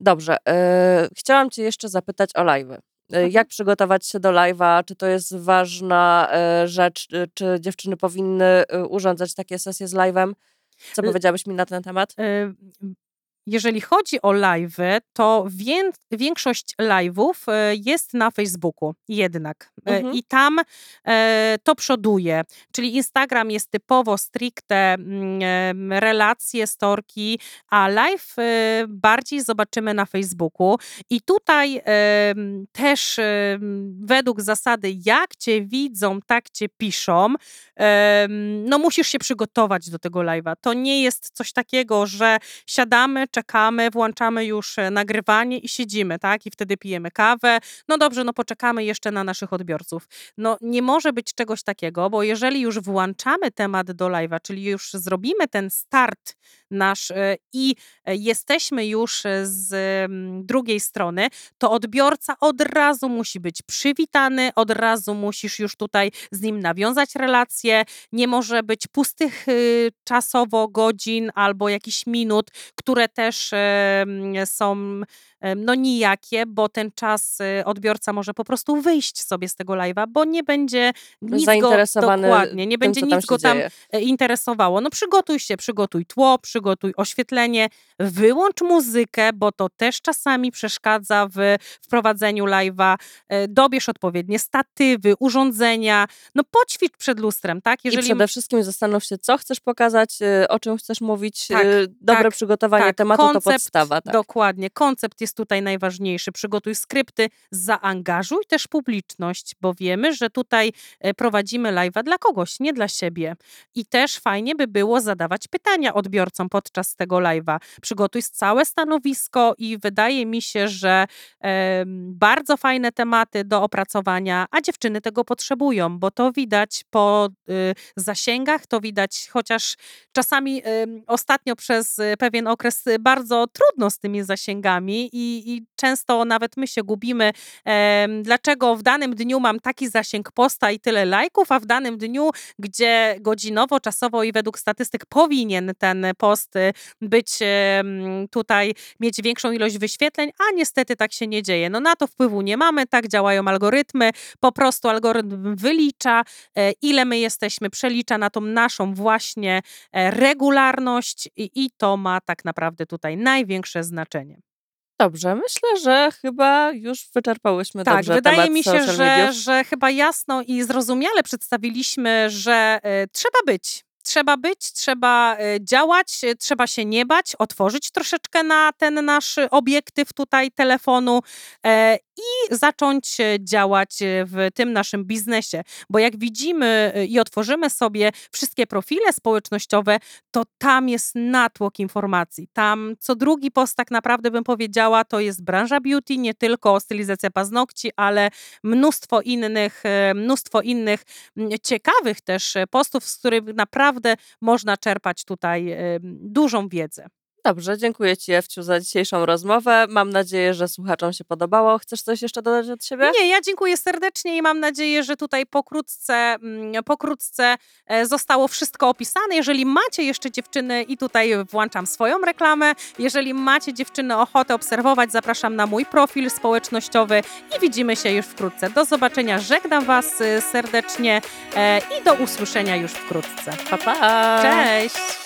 Speaker 3: Dobrze. e, chciałam Cię jeszcze zapytać o live'y. E,
Speaker 2: Mhm.
Speaker 3: Jak przygotować się do live'a? Czy to jest ważna e, rzecz? Czy dziewczyny powinny urządzać takie sesje z live'em? Co powiedziałabyś mi na ten temat?
Speaker 2: Jeżeli chodzi o live'y, to wię, większość live'ów e, jest na Facebooku jednak. E,
Speaker 3: Mhm.
Speaker 2: I tam e, to przoduje. Czyli Instagram jest typowo stricte mm, relacje, storki, a live bardziej zobaczymy na Facebooku. I tutaj też według zasady jak cię widzą, tak cię piszą, no musisz się przygotować do tego live'a. To nie jest coś takiego, że siadamy, czekamy, włączamy już e, nagrywanie i siedzimy, tak? I wtedy pijemy kawę. No dobrze, no poczekamy jeszcze na naszych odbiorców. No nie może być czegoś takiego, bo jeżeli już włączamy temat do live'a, czyli już zrobimy ten start nasz e, i e, jesteśmy już z drugiej strony, to odbiorca od razu musi być przywitany, od razu musisz już tutaj z nim nawiązać relacje. Nie może być pustych y, czasowo godzin albo jakichś minut, które też są no nijakie, bo ten czas y, odbiorca może po prostu wyjść sobie z tego live'a, bo nie będzie nic go,
Speaker 3: Zainteresowany
Speaker 2: dokładnie, nie
Speaker 3: tym,
Speaker 2: będzie
Speaker 3: tam
Speaker 2: nic
Speaker 3: się
Speaker 2: go tam
Speaker 3: dzieje.
Speaker 2: e, interesowało. No przygotuj się, przygotuj tło, przygotuj oświetlenie, wyłącz muzykę, bo to też czasami przeszkadza w wprowadzeniu live'a. E, Dobierz odpowiednie statywy, urządzenia, no poćwicz przed lustrem, tak?
Speaker 3: I przede wszystkim zastanów się, co chcesz pokazać, y, o czym chcesz mówić.
Speaker 2: Tak,
Speaker 3: y, Dobre
Speaker 2: tak,
Speaker 3: przygotowanie
Speaker 2: tak,
Speaker 3: tematu to
Speaker 2: koncept,
Speaker 3: podstawa. Tak.
Speaker 2: Dokładnie. Koncept jest tutaj najważniejszy. Przygotuj skrypty, zaangażuj też publiczność, bo wiemy, że tutaj e, prowadzimy live'a dla kogoś, nie dla siebie. I też fajnie by było zadawać pytania odbiorcom podczas tego live'a. Przygotuj całe stanowisko i wydaje mi się, że em, bardzo fajne tematy do opracowania, a dziewczyny tego potrzebują, bo to widać po y, zasięgach, to widać chociaż czasami ym, ostatnio przez y, pewien okres y, bardzo trudno z tymi zasięgami i, i często nawet my się gubimy, dlaczego w danym dniu mam taki zasięg posta i tyle lajków, a w danym dniu, gdzie godzinowo, czasowo i według statystyk powinien ten post y, być tutaj, mieć większą ilość wyświetleń, a niestety tak się nie dzieje. No na to wpływu nie mamy, tak działają algorytmy, po prostu algorytm wylicza, e, ile my jesteśmy, przelicza na tą naszą właśnie e, regularność i, i to ma tak naprawdę tutaj największe znaczenie.
Speaker 3: Dobrze, myślę, że chyba już wyczerpałyśmy
Speaker 2: Tak,
Speaker 3: dobrze
Speaker 2: wydaje
Speaker 3: temat
Speaker 2: mi się, że, że chyba jasno i zrozumiale przedstawiliśmy, że e, trzeba być. trzeba być, trzeba e, działać, e, trzeba się nie bać, otworzyć troszeczkę na ten nasz obiektyw tutaj telefonu e, i zacząć e, działać e, w tym naszym biznesie. Bo jak widzimy e, i otworzymy sobie wszystkie profile społecznościowe, to tam jest natłok informacji. Tam co drugi post tak naprawdę bym powiedziała, to jest branża beauty, nie tylko stylizacja paznokci, ale mnóstwo innych, mnóstwo innych ciekawych też postów, z których naprawdę można czerpać tutaj dużą wiedzę.
Speaker 3: Dobrze, dziękuję Ci Ewciu za dzisiejszą rozmowę. Mam nadzieję, że słuchaczom się podobało. Chcesz coś jeszcze dodać od siebie?
Speaker 2: Nie, ja dziękuję serdecznie i mam nadzieję, że tutaj pokrótce, mm, pokrótce e, zostało wszystko opisane. Jeżeli macie jeszcze dziewczyny i tutaj włączam swoją reklamę, jeżeli macie dziewczyny ochotę obserwować, zapraszam na mój profil społecznościowy i widzimy się już wkrótce. Do zobaczenia, żegnam Was e, serdecznie e, i do usłyszenia już wkrótce.
Speaker 3: Pa, pa!
Speaker 2: Cześć!